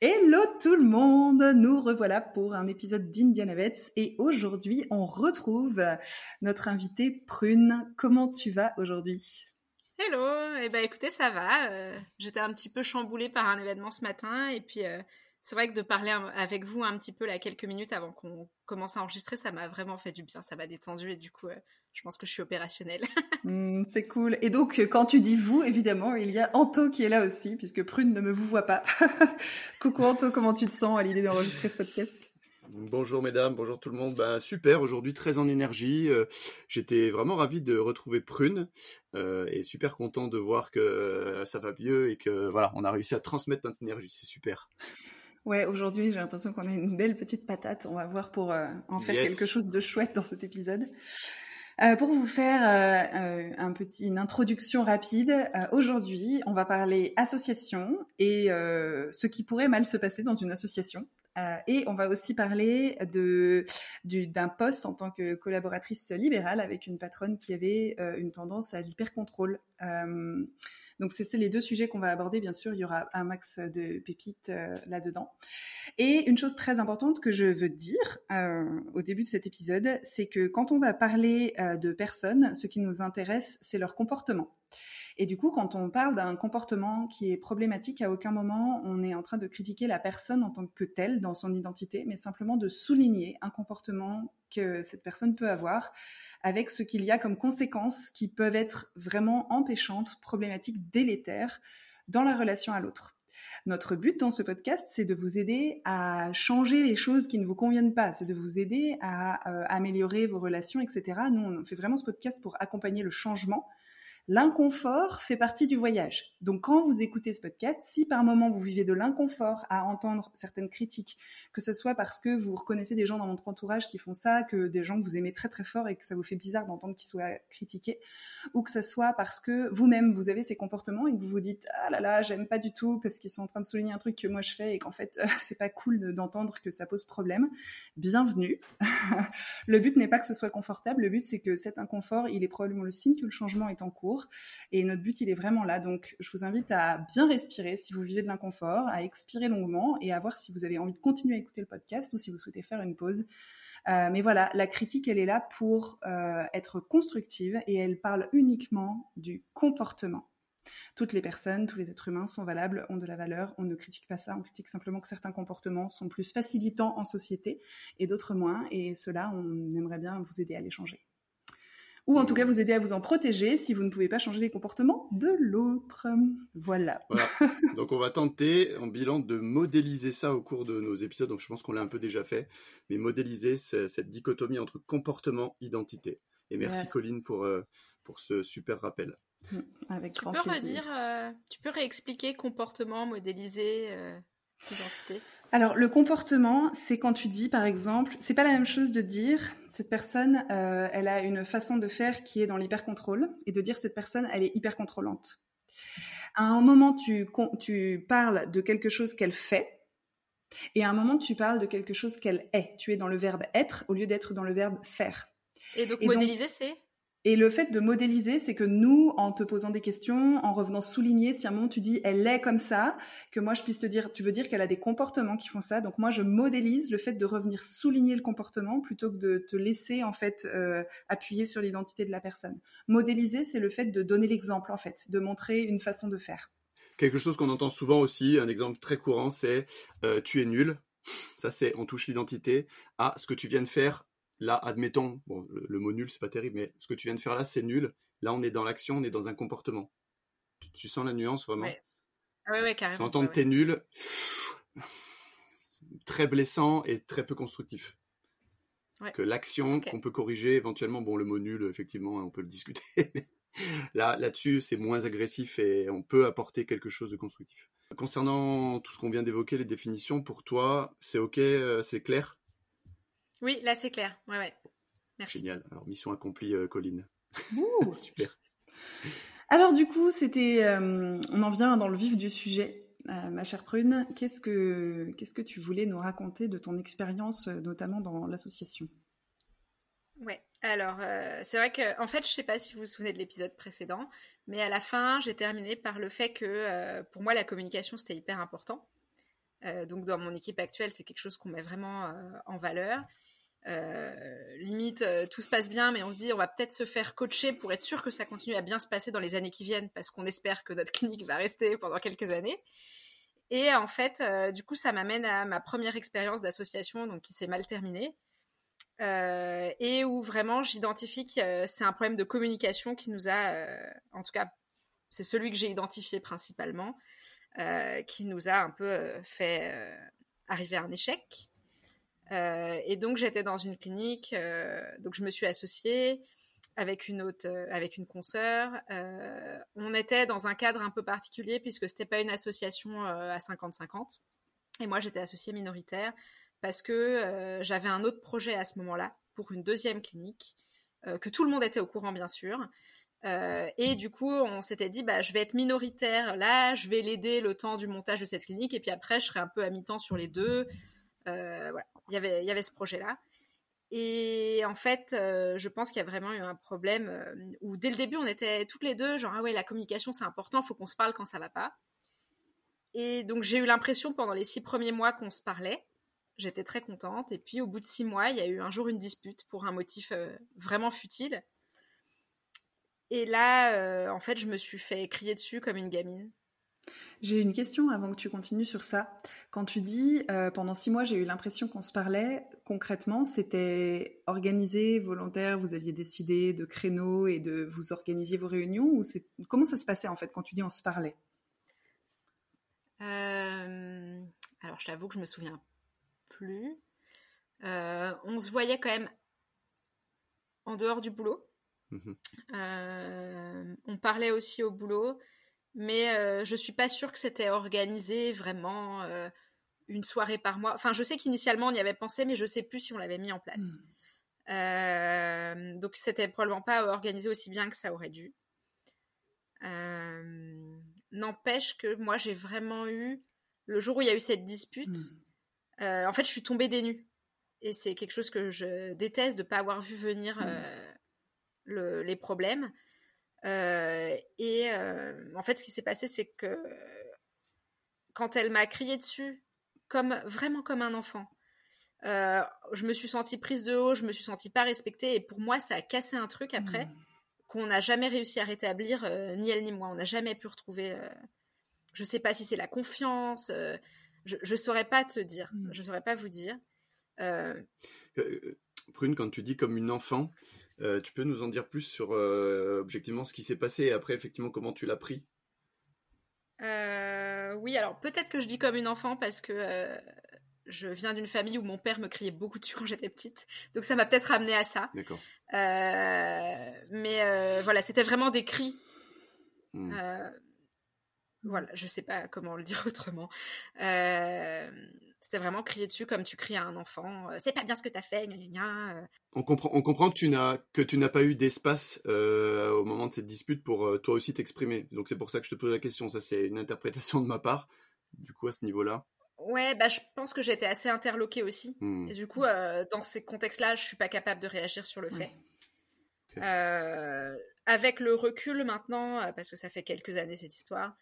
Hello tout le monde, nous revoilà pour un épisode d'Indianavets et aujourd'hui on retrouve notre invitée Prune. Comment tu vas aujourd'hui? Hello, eh ben écoutez ça va. Euh, j'étais un petit peu chamboulée par un événement ce matin et puis euh, c'est vrai que de parler avec vous un petit peu là quelques minutes avant qu'on commence à enregistrer, ça m'a vraiment fait du bien, ça m'a détendu et du coup, euh, je pense que je suis opérationnelle. Hmm, c'est cool. Et donc, quand tu dis vous, évidemment, il y a Anto qui est là aussi, puisque Prune ne me vous voit pas. Coucou Anto, comment tu te sens à l'idée d'enregistrer ce podcast? Bonjour mesdames, bonjour tout le monde. Ben, super, aujourd'hui très en énergie. Euh, j'étais vraiment ravi de retrouver Prune euh, et super content de voir que ça va mieux et que voilà, on a réussi à transmettre notre énergie. C'est super. Ouais, aujourd'hui, j'ai l'impression qu'on a une belle petite patate. On va voir pour euh, en faire quelque chose de chouette dans cet épisode. Euh, pour vous faire euh, euh, une introduction rapide, aujourd'hui, on va parler association et ce qui pourrait mal se passer dans une association. et on va aussi parler de d'un poste en tant que collaboratrice libérale avec une patronne qui avait une tendance à l'hyper-contrôle. Donc c'est les deux sujets qu'on va aborder. Bien sûr, il y aura un max de pépites euh, là-dedans. Et une chose très importante que je veux dire euh, au début de cet épisode, c'est que quand on va parler euh, de personnes, ce qui nous intéresse, c'est leur comportement. Et du coup, quand on parle d'un comportement qui est problématique, à aucun moment on est en train de critiquer la personne en tant que telle dans son identité, mais simplement de souligner un comportement que cette personne peut avoir avec ce qu'il y a comme conséquences qui peuvent être vraiment empêchantes, problématiques, délétères dans la relation à l'autre. Notre but dans ce podcast, c'est de vous aider à changer les choses qui ne vous conviennent pas, c'est de vous aider à euh, améliorer vos relations, etc. Nous, on fait vraiment ce podcast pour accompagner le changement L'inconfort fait partie du voyage. Donc quand vous écoutez ce podcast, si par moment vous vivez de l'inconfort à entendre certaines critiques, que ce soit parce que vous reconnaissez des gens dans votre entourage qui font ça, que des gens que vous aimez très très fort et que ça vous fait bizarre d'entendre qu'ils soient critiqués, ou que ce soit parce que vous-même vous avez ces comportements et que vous vous dites ah là là j'aime pas du tout parce qu'ils sont en train de souligner un truc que moi je fais et qu'en fait c'est pas cool d'entendre que ça pose problème. Bienvenue. le but n'est pas que ce soit confortable, le but c'est que cet inconfort il est probablement le signe que le changement est en cours et notre but, il est vraiment là. Donc, je vous invite à bien respirer si vous vivez de l'inconfort, à expirer longuement et à voir si vous avez envie de continuer à écouter le podcast ou si vous souhaitez faire une pause. Euh, mais voilà, la critique, elle est là pour euh, être constructive et elle parle uniquement du comportement. Toutes les personnes, tous les êtres humains sont valables, ont de la valeur. On ne critique pas ça, on critique simplement que certains comportements sont plus facilitants en société et d'autres moins. Et cela, on aimerait bien vous aider à les changer ou en tout cas vous aider à vous en protéger si vous ne pouvez pas changer les comportements de l'autre. Voilà. Donc on va tenter en bilan de modéliser ça au cours de nos épisodes. Donc je pense qu'on l'a un peu déjà fait, mais modéliser cette dichotomie entre comportement identité. Et merci Colline pour euh, pour ce super rappel. Avec tu peux redire, euh, tu peux réexpliquer comportement, modéliser, euh, Alors, le comportement, c'est quand tu dis, par exemple, c'est pas la même chose de dire cette personne, euh, elle a une façon de faire qui est dans l'hyper-contrôle, et de dire cette personne, elle est hyper contrôlante. À un moment, tu, tu parles de quelque chose qu'elle fait, et à un moment, tu parles de quelque chose qu'elle est. Tu es dans le verbe être au lieu d'être dans le verbe faire. Et donc, modéliser, c'est? Et le fait de modéliser, c'est que nous, en te posant des questions, en revenant souligner, si à un moment tu dis elle est comme ça, que moi je puisse te dire, tu veux dire qu'elle a des comportements qui font ça. Donc moi je modélise le fait de revenir souligner le comportement plutôt que de te laisser en fait euh, appuyer sur l'identité de la personne. Modéliser, c'est le fait de donner l'exemple en fait, de montrer une façon de faire. Quelque chose qu'on entend souvent aussi, un exemple très courant, c'est euh, tu es nul. Ça c'est on touche l'identité. Ah, ce que tu viens de faire, Là, admettons, bon, le, mot nul, c'est pas terrible, mais ce que tu viens de faire là, c'est nul. Là, on est dans l'action, on est dans un comportement. Tu, sens la nuance vraiment? Ouais. Ah ouais, ouais, carrément. J'entends t'es nul, très blessant et très peu constructif. Que l'action qu'on peut corriger éventuellement, bon, le mot nul, effectivement, on peut le discuter. là, là-dessus, c'est moins agressif et on peut apporter quelque chose de constructif. Concernant tout ce qu'on vient d'évoquer, les définitions, pour toi, c'est ok, euh, c'est clair? Oui, là c'est clair. Ouais, ouais. Merci. Génial. Alors mission accomplie, euh, Colline. Super. Alors du coup, c'était, euh, on en vient dans le vif du sujet, euh, ma chère Prune. Qu'est-ce que, qu'est-ce que tu voulais nous raconter de ton expérience, notamment dans l'association? Ouais. Alors, c'est vrai que, en fait, je sais pas si vous vous souvenez de l'épisode précédent, mais à la fin, j'ai terminé par le fait que, pour moi, la communication c'était hyper important. donc dans mon équipe actuelle, c'est quelque chose qu'on met vraiment en valeur. Limite, tout se passe bien, mais on se dit on va peut-être se faire coacher pour être sûr que ça continue à bien se passer dans les années qui viennent, parce qu'on espère que notre clinique va rester pendant quelques années. Et en fait, du coup, ça m'amène à ma première expérience d'association, donc qui s'est mal terminée. Euh, et où vraiment j'identifie que c'est un problème de communication qui nous a, euh, en tout cas, c'est celui que j'ai identifié principalement, euh, qui nous a un peu fait arriver à un échec. Et donc j'étais dans une clinique, donc je me suis associée avec une autre, avec une consoeur. on était dans un cadre un peu particulier puisque c'était pas une association à 50-50. Et moi j'étais associée minoritaire parce que euh, j'avais un autre projet à ce moment-là pour une deuxième clinique, euh, que tout le monde était au courant bien sûr. Euh, et du coup, on s'était dit, bah, je vais être minoritaire là, je vais l'aider le temps du montage de cette clinique, et puis après, je serai un peu à mi-temps sur les deux. voilà, il y avait, il y avait ce projet-là. Et en fait, je pense qu'il y a vraiment eu un problème où dès le début, on était toutes les deux, genre, ah ouais, la communication, c'est important, faut qu'on se parle quand ça va pas. Et donc, j'ai eu l'impression pendant les six premiers mois qu'on se parlait. J'étais très contente. Et puis, au bout de six mois, il y a eu un jour une dispute pour un motif euh, vraiment futile. Et là, euh, en fait, je me suis fait crier dessus comme une gamine. J'ai une question avant que tu continues sur ça. Quand tu dis euh, pendant six mois, j'ai eu l'impression qu'on se parlait, concrètement, c'était organisé, volontaire, vous aviez décidé de créneaux et de vous organiser vos réunions ou comment ça se passait en fait quand tu dis on se parlait? Alors, je t'avoue que je me souviens plus. Euh, on se voyait quand même en dehors du boulot. Mhm. Euh, on parlait aussi au boulot, mais euh, je suis pas sûre que c'était organisé vraiment une soirée par mois. Enfin, je sais qu'initialement on y avait pensé, mais je sais plus si on l'avait mis en place. Mhm. donc c'était probablement pas organisé aussi bien que ça aurait dû. N'empêche que moi j'ai vraiment eu le jour où il y a eu cette dispute. Euh, en fait, je suis tombée des nues. Et c'est quelque chose que je déteste de ne pas avoir vu venir mm. euh, les problèmes. Euh, et en fait, ce qui s'est passé, c'est que quand elle m'a crié dessus, comme vraiment comme un enfant, je me suis sentie prise de haut, je me suis sentie pas respectée. Et pour moi, ça a cassé un truc après mm. qu'on n'a jamais réussi à rétablir, ni elle ni moi. On n'a jamais pu retrouver. je ne sais pas si c'est la confiance je ne saurais pas te dire. Mm. Je ne saurais pas vous dire. Euh, euh, Prune, quand tu dis comme une enfant, euh, tu peux nous en dire plus sur objectivement ce qui s'est passé et après effectivement comment tu l'as pris? Oui, alors peut-être que je dis comme une enfant parce que je viens d'une famille où mon père me criait beaucoup dessus quand j'étais petite, donc ça m'a peut-être amené à ça. D'accord. mais voilà, c'était vraiment des cris. Mm voilà, je sais pas comment le dire autrement. Euh, c'était vraiment crier dessus comme tu cries à un enfant. Euh, c'est pas bien ce que tu as fait. Gna, euh. On comprend, on comprend que tu n'as que tu n'as pas eu d'espace au moment de cette dispute pour toi aussi t'exprimer. Donc c'est pour ça que je te pose la question. Ça c'est une interprétation de ma part. Du coup à ce niveau-là. Ouais, bah je pense que j'étais assez interloquée aussi. Hmm. Et du coup dans ces contextes-là, je suis pas capable de réagir sur le fait. avec le recul maintenant, parce que ça fait quelques années cette histoire,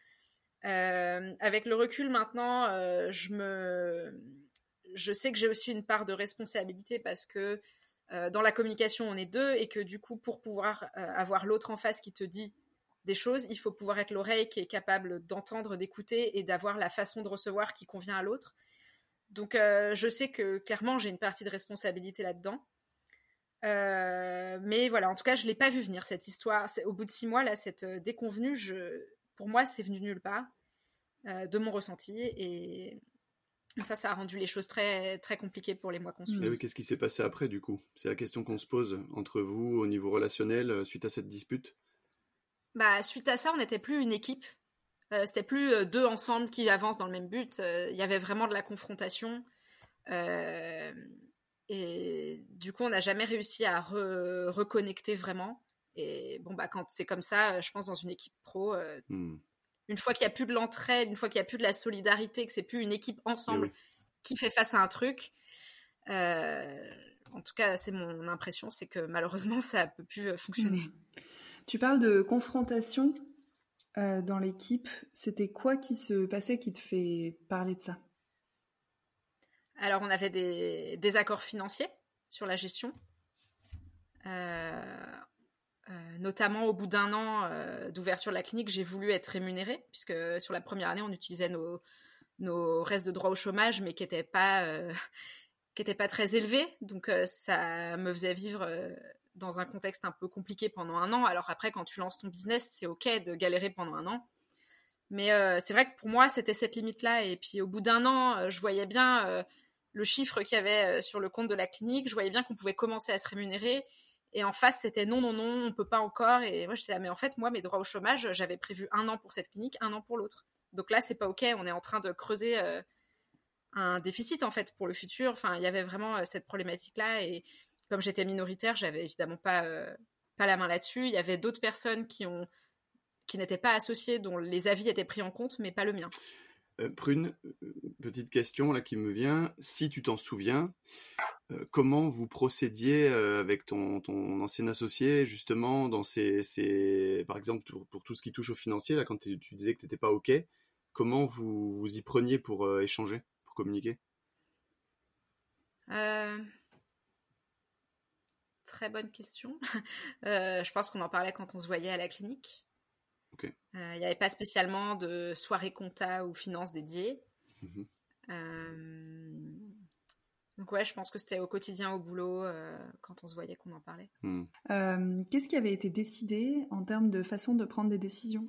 euh, avec le recul maintenant, euh, je me, je sais que j'ai aussi une part de responsabilité parce que euh, dans la communication, on est deux et que du coup, pour pouvoir avoir l'autre en face qui te dit des choses, il faut pouvoir être l'oreille qui est capable d'entendre, d'écouter et d'avoir la façon de recevoir qui convient à l'autre. Donc, je sais que clairement, j'ai une partie de responsabilité là-dedans. mais voilà, en tout cas, je l'ai pas vu venir cette histoire. Au bout de six mois, là, cette déconvenue, je, pour moi, c'est venu nulle part euh, de mon ressenti et ça, ça a rendu les choses très, très compliquées pour les mois qu'on suit. Qu'est-ce qui s'est passé après, du coup? C'est la question qu'on se pose entre vous au niveau relationnel euh, suite à cette dispute? Bah, Suite à ça, on n'était plus une équipe. Euh, c'était plus deux ensemble qui avancent dans le même but. Il y avait vraiment de la confrontation. et du coup, on n'a jamais réussi à reconnecter vraiment. Et bon, bah, quand c'est comme ça, je pense dans une équipe pro, euh, hmm. une fois qu'il n'y a plus de l'entraide, une fois qu'il n'y a plus de la solidarité, que c'est plus une équipe ensemble eh qui fait face à un truc, euh, en tout cas, c'est mon impression, c'est que malheureusement, ça ne peut plus euh, fonctionner. Hmm. Tu parles de confrontation dans l'équipe. C'était quoi qui se passait qui te fait parler de ça? Alors, on avait des désaccords financiers sur la gestion. Euh, euh, notamment au bout d'un an euh, d'ouverture de la clinique, j'ai voulu être rémunérée, puisque sur la première année, on utilisait nos, restes de droit au chômage, mais qui n'étaient pas, qui pas très élevés. Donc ça me faisait vivre dans un contexte un peu compliqué pendant un an. Alors après, quand tu lances ton business, c'est OK de galérer pendant un an. Mais c'est vrai que pour moi, c'était cette limite-là. Et puis au bout d'un an, je voyais bien le chiffre qu'il y avait sur le compte de la clinique. Je voyais bien qu'on pouvait commencer à se rémunérer. Et en face, c'était non, non, non, on peut pas encore. Et moi, j'étais là, mais en fait, moi, mes droits au chômage, j'avais prévu un an pour cette clinique, un an pour l'autre. Donc là, c'est pas OK. On est en train de creuser euh, un déficit, en fait, pour le futur. Enfin, il y avait vraiment euh, cette problématique-là. Et comme j'étais minoritaire, j'avais évidemment pas, euh, pas la main là-dessus. Il y avait d'autres personnes qui ont qui n'étaient pas associées, dont les avis étaient pris en compte, mais pas le mien. Euh, Prune, euh, petite question là qui me vient. Si tu t'en souviens, euh, comment vous procédiez avec ton, ancien associé justement dans ces, par exemple pour, tout ce qui touche au financier là quand tu disais que tu n'étais pas ok, comment vous vous y preniez pour échanger, pour communiquer? Très bonne question. je pense qu'on en parlait quand on se voyait à la clinique. Euh, il n'y avait pas spécialement de soirée compta ou finance dédiée. Mhm. Euh, donc ouais, je pense que c'était au quotidien, au boulot, euh, quand on se voyait qu'on en parlait. Hmm. Qu'est-ce qui avait été décidé en termes de façon de prendre des décisions?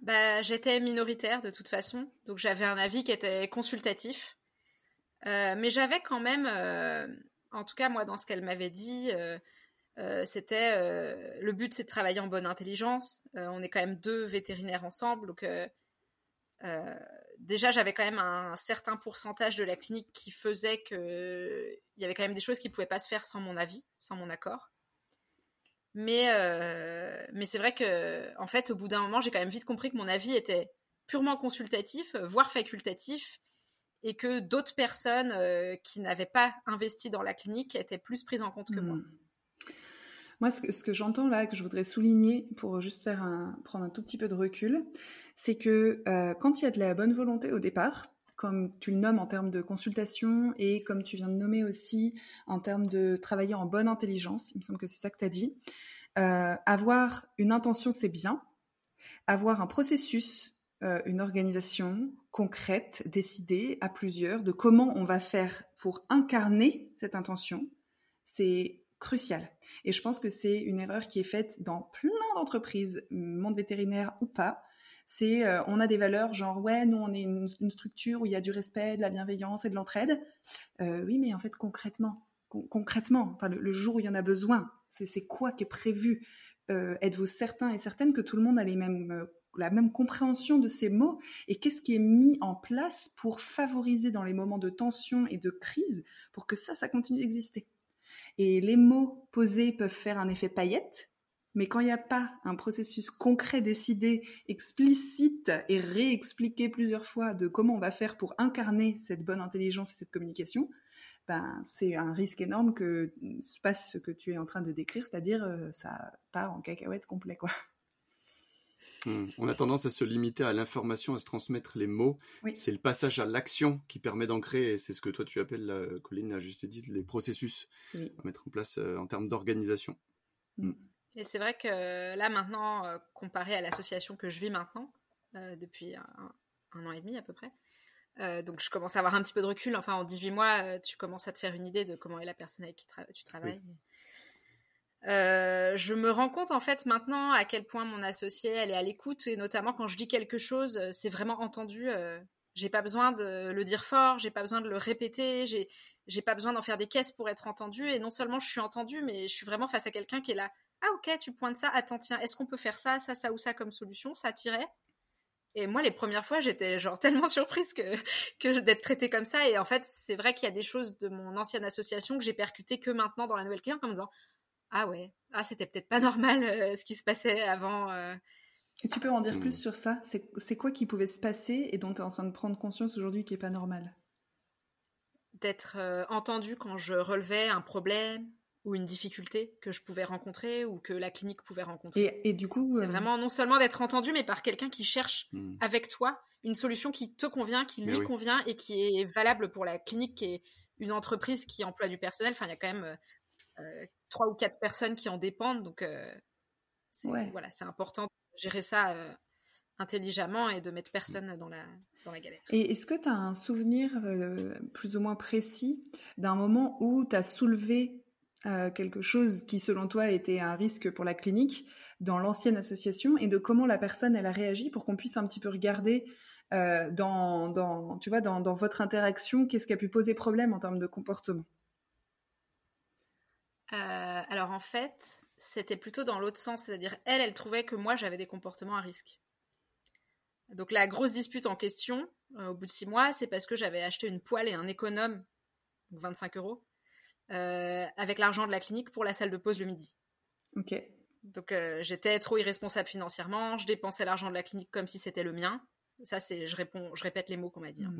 Bah, J'étais minoritaire de toute façon, donc j'avais un avis qui était consultatif. mais j'avais quand même, en tout cas moi dans ce qu'elle m'avait dit, euh, c'était euh, le but, c'est de travailler en bonne intelligence. Euh, on est quand même deux vétérinaires ensemble, donc déjà j'avais quand même un, certain pourcentage de la clinique qui faisait que il y avait quand même des choses qui pouvaient pas se faire sans mon avis, sans mon accord. Mais mais c'est vrai que en fait au bout d'un moment j'ai quand même vite compris que mon avis était purement consultatif, voire facultatif, et que d'autres personnes qui n'avaient pas investi dans la clinique étaient plus prises en compte que moi. Moi, ce que, j'entends là, que je voudrais souligner pour juste faire prendre un tout petit peu de recul, c'est que euh, quand il y a de la bonne volonté au départ, comme tu le nommes en termes de consultation et comme tu viens de nommer aussi en termes de travailler en bonne intelligence, il me semble que c'est ça que tu as dit, euh, avoir une intention, c'est bien. Avoir un processus, euh, une organisation concrète, décidée à plusieurs de comment on va faire pour incarner cette intention, c'est crucial. Et je pense que c'est une erreur qui est faite dans plein d'entreprises, monde vétérinaire ou pas. C'est euh, on a des valeurs genre ouais nous on est une, structure où il y a du respect, de la bienveillance et de l'entraide. Euh, oui mais en fait concrètement, concrètement, enfin, le, jour où il y en a besoin, c'est quoi qui est prévu? Euh, Êtes-vous certain et certaine que tout le monde a les mêmes la même compréhension de ces mots? Et qu'est-ce qui est mis en place pour favoriser dans les moments de tension et de crise pour que ça, ça continue d'exister? Et les mots posés peuvent faire un effet paillette, mais quand il n'y a pas un processus concret décidé, explicite et réexpliqué plusieurs fois de comment on va faire pour incarner cette bonne intelligence et cette communication, ben, c'est un risque énorme que se passe ce que tu es en train de décrire, c'est-à-dire euh, ça part en cacahuète complet. quoi. Hmm. On a tendance à se limiter à l'information, à se transmettre les mots. C'est le passage à l'action qui permet d'ancrer, et c'est ce que toi tu appelles, Colline a juste dit, les processus à mettre en place euh, en termes d'organisation. Hmm. Et c'est vrai que là maintenant, euh, comparé à l'association que je vis maintenant, euh, depuis un, an et demi à peu près, donc je commence à avoir un petit peu de recul. Enfin, en 18 mois, tu commences à te faire une idée de comment est la personne avec qui tu travailles. Euh, je me rends compte en fait maintenant à quel point mon associée elle est à l'écoute et notamment quand je dis quelque chose, euh, c'est vraiment entendu. Euh, j'ai pas besoin de le dire fort, j'ai pas besoin de le répéter, j'ai j'ai pas besoin d'en faire des caisses pour être entendu et non seulement je suis entendue mais je suis vraiment face à quelqu'un qui est là. Ah ok, tu pointes ça, attends tiens, est-ce qu'on peut faire ça, ça, ça ou ça comme solution, ça tirait? Et moi, les premières fois, j'étais genre tellement surprise que, que d'être traitée comme ça. Et en fait, c'est vrai qu'il y a des choses de mon ancienne association que j'ai percutées que maintenant dans la nouvelle cliente en me disant ah ouais, ah c'était peut-être pas normal euh, ce qui se passait avant. Euh. Et tu peux en dire hmm. plus sur ça? C'est quoi qui pouvait se passer et dont tu es en train de prendre conscience aujourd'hui qui est pas normal? D'être euh, entendu quand je relevais un problème ou une difficulté que je pouvais rencontrer ou que la clinique pouvait rencontrer. Et, du coup, c'est vraiment non seulement d'être entendu, mais par quelqu'un qui cherche hmm. avec toi une solution qui te convient, qui lui convient et qui est valable pour la clinique, est une entreprise qui emploie du personnel. Enfin, il y a quand même trois ou quatre personnes qui en dépendent, donc c'est, voilà, c'est important de gérer ça intelligemment et de mettre personne dans la, dans la galère. Et est-ce que tu as un souvenir euh, plus ou moins précis d'un moment où tu as soulevé euh, quelque chose qui, selon toi, était un risque pour la clinique dans l'ancienne association et de comment la personne elle a réagi pour qu'on puisse un petit peu regarder euh, dans, dans, tu vois, dans, dans votre interaction qu'est-ce qui a pu poser problème en termes de comportement? Alors en fait, c'était plutôt dans l'autre sens, c'est-à-dire elle, elle trouvait que moi j'avais des comportements à risque. Donc la grosse dispute en question, euh, au bout de six mois, c'est parce que j'avais acheté une poêle et un économe, 25 euros, euh, avec l'argent de la clinique pour la salle de pause le midi. Ok. Donc euh, j'étais trop irresponsable financièrement, je dépensais l'argent de la clinique comme si c'était le mien. Ça, c'est, je réponds, je répète les mots qu'on m'a dit. Hein.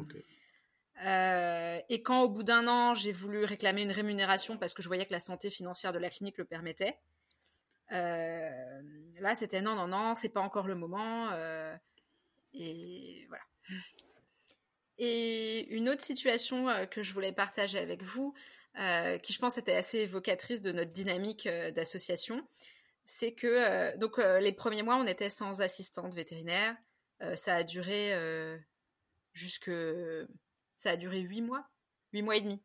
Hmm. et quand au bout d'un an, j'ai voulu réclamer une rémunération parce que je voyais que la santé financière de la clinique le permettait, là c'était non, non, non, c'est pas encore le moment. Et voilà. Et une autre situation euh, que je voulais partager avec vous, euh, qui je pense était assez évocatrice de notre dynamique euh, d'association, c'est que donc les premiers mois on était sans assistante vétérinaire. ça a duré jusque ça a duré huit mois, huit mois et demi.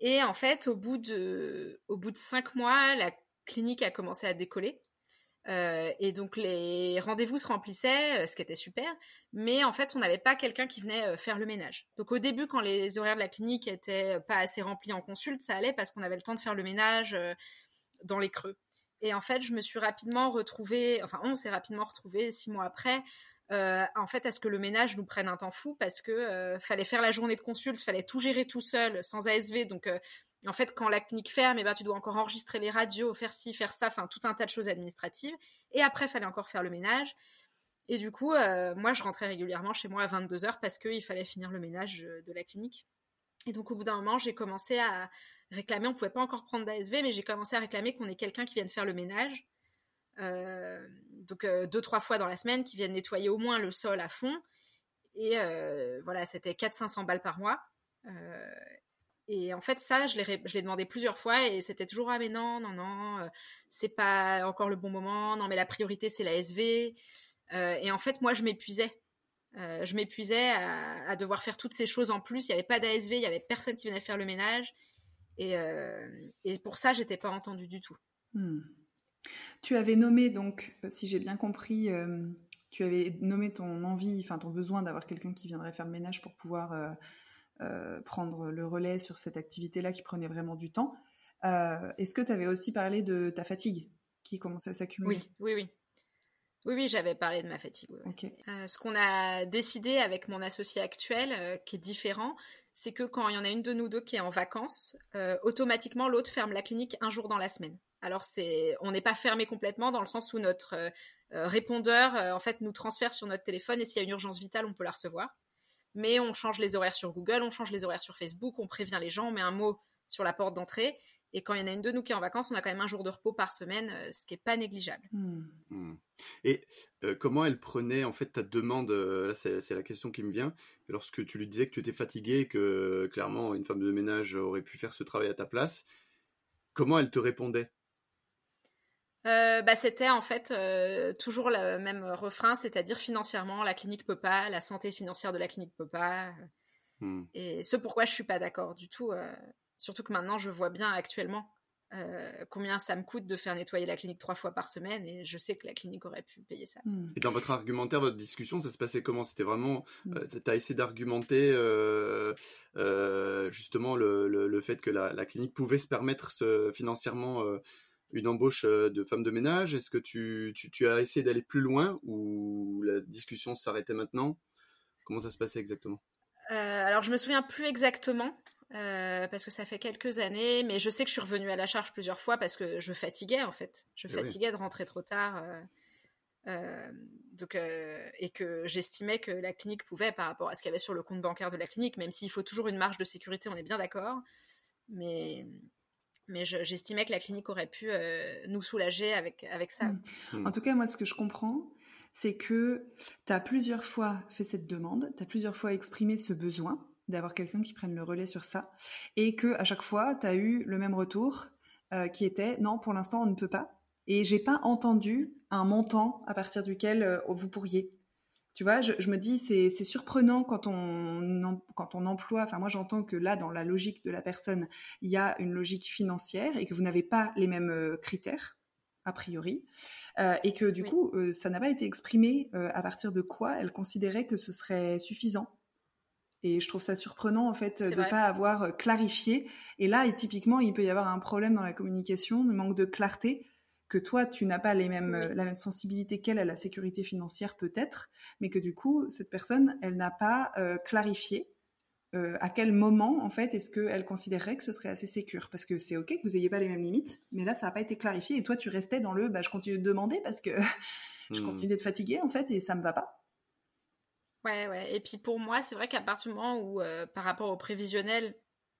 Et en fait, au bout de au bout de cinq mois, la clinique a commencé à décoller. Euh, et donc les rendez-vous se remplissaient, euh, ce qui était super, mais en fait on n'avait pas quelqu'un qui venait euh, faire le ménage. Donc au début quand les horaires de la clinique étaient pas assez remplis en consulte, ça allait parce qu'on avait le temps de faire le ménage dans les creux. Et en fait je me suis rapidement retrouvée, enfin on s'est rapidement retrouvés six mois après, en fait à ce que le ménage nous prenne un temps fou parce que fallait faire la journée de consulte, fallait tout gérer tout seul, sans ASV, donc en fait, quand la clinique ferme, eh ben, tu dois encore enregistrer les radios, faire ci, faire ça, enfin tout un tas de choses administratives. Et après, fallait encore faire le ménage. Et du coup, euh, moi, je rentrais régulièrement chez moi à 22h parce qu'il fallait finir le ménage euh, de la clinique. Et donc, au bout d'un moment, j'ai commencé à réclamer, on ne pouvait pas encore prendre d'ASV, mais j'ai commencé à réclamer qu'on ait quelqu'un qui vienne faire le ménage. Euh, donc, deux, trois fois dans la semaine, qui vienne nettoyer au moins le sol à fond. Et voilà, c'était 400-500 balles par mois. Et en fait, ça, je l'ai demandé plusieurs fois et c'était toujours ah mais non, non, non, euh, c'est pas encore le bon moment. Non, mais la priorité c'est la SV. Euh, et en fait, moi, je m'épuisais. Euh, je m'épuisais à, devoir faire toutes ces choses en plus. Il n'y avait pas d'ASV, il n'y avait personne qui venait faire le ménage. Et, et pour ça, j'étais pas entendue du tout. Hmm. Tu avais nommé donc, si j'ai bien compris, tu avais nommé ton envie, enfin ton besoin d'avoir quelqu'un qui viendrait faire le ménage pour pouvoir euh, prendre le relais sur cette activité-là qui prenait vraiment du temps. Euh, est-ce que tu avais aussi parlé de ta fatigue qui commençait à s'accumuler? Oui, oui, oui. Oui, oui, j'avais parlé de ma fatigue. Euh, ce qu'on a décidé avec mon associé actuel, qui est différent, c'est que quand il y en a une de nous deux qui est en vacances, automatiquement l'autre ferme la clinique un jour dans la semaine. Alors c'est, on n'est pas fermé complètement dans le sens où notre répondeur en fait nous transfère sur notre téléphone et s'il y a une urgence vitale, on peut la recevoir mais on change les horaires sur Google, on change les horaires sur Facebook, on prévient les gens, on met un mot sur la porte d'entrée. Et quand il y en a une de nous qui est en vacances, on a quand même un jour de repos par semaine, euh, ce qui n'est pas négligeable. Hmm. Hmm. Et euh, comment elle prenait en fait ta demande euh, c'est la question qui me vient. Lorsque tu lui disais que tu étais fatigué, que clairement une femme de ménage aurait pu faire ce travail à ta place, comment elle te répondait? Euh, bah, c'était en fait euh, toujours le même refrain, c'est-à-dire financièrement, la clinique peut pas, la santé financière de la clinique peut pas. Hmm. Et ce pourquoi je suis pas d'accord du tout. Euh, surtout que maintenant, je vois bien actuellement combien ça me coûte de faire nettoyer la clinique trois fois par semaine, et je sais que la clinique aurait pu payer ça. Hmm. Et dans votre argumentaire, votre discussion, ça se passait comment? C'était vraiment, hmm. tu as essayé d'argumenter justement le, le, fait que la, la, clinique pouvait se permettre ce, financièrement une embauche euh, de femme de ménage? Est-ce que tu, tu, as essayé d'aller plus loin ou la discussion s'arrêtait maintenant? Comment ça se passait exactement? Euh, Alors, je me souviens plus exactement. Euh, parce que ça fait quelques années, mais je sais que je suis revenue à la charge plusieurs fois parce que je fatiguais en fait. Je eh fatiguais de rentrer trop tard. donc, et que j'estimais que la clinique pouvait, par rapport à ce qu'il y avait sur le compte bancaire de la clinique, même s'il faut toujours une marge de sécurité, on est bien d'accord. Mais mais j'estimais que la clinique aurait pu nous soulager avec, avec ça. Hmm. Hmm. En tout cas, moi, ce que je comprends, c'est que tu as plusieurs fois fait cette demande, tu as plusieurs fois exprimé ce besoin d'avoir quelqu'un qui prenne le relais sur ça, et que à chaque fois, tu as eu le même retour qui était non, pour l'instant, on ne peut pas. Et j'ai pas entendu un montant à partir duquel vous pourriez. Tu vois, je, me dis, c'est surprenant quand on, quand on emploie, enfin moi j'entends que là, dans la logique de la personne, il y a une logique financière et que vous n'avez pas les mêmes euh, critères, a priori, euh, et que du coup, euh, ça n'a pas été exprimé à partir de quoi elle considérait que ce serait suffisant. Et je trouve ça surprenant en fait de ne pas avoir clarifié. Et là, et typiquement, il peut y avoir un problème dans la communication, un manque de clarté que toi, tu n'as pas les mêmes, la même sensibilité qu'elle à la sécurité financière peut-être, mais que du coup, cette personne, elle n'a pas euh, clarifié euh, à quel moment, en fait, est-ce qu'elle considérerait que ce serait assez sécure? Parce que c'est OK que vous n'ayez pas les mêmes limites, mais là, ça n'a pas été clarifié, et toi, tu restais dans le bah, « je continue de demander parce que je hmm. continue d'être fatiguée, en fait, et ça ne me va pas ». Ouais, ouais. Et puis pour moi, c'est vrai qu'à partir du moment où, euh, par rapport au prévisionnel,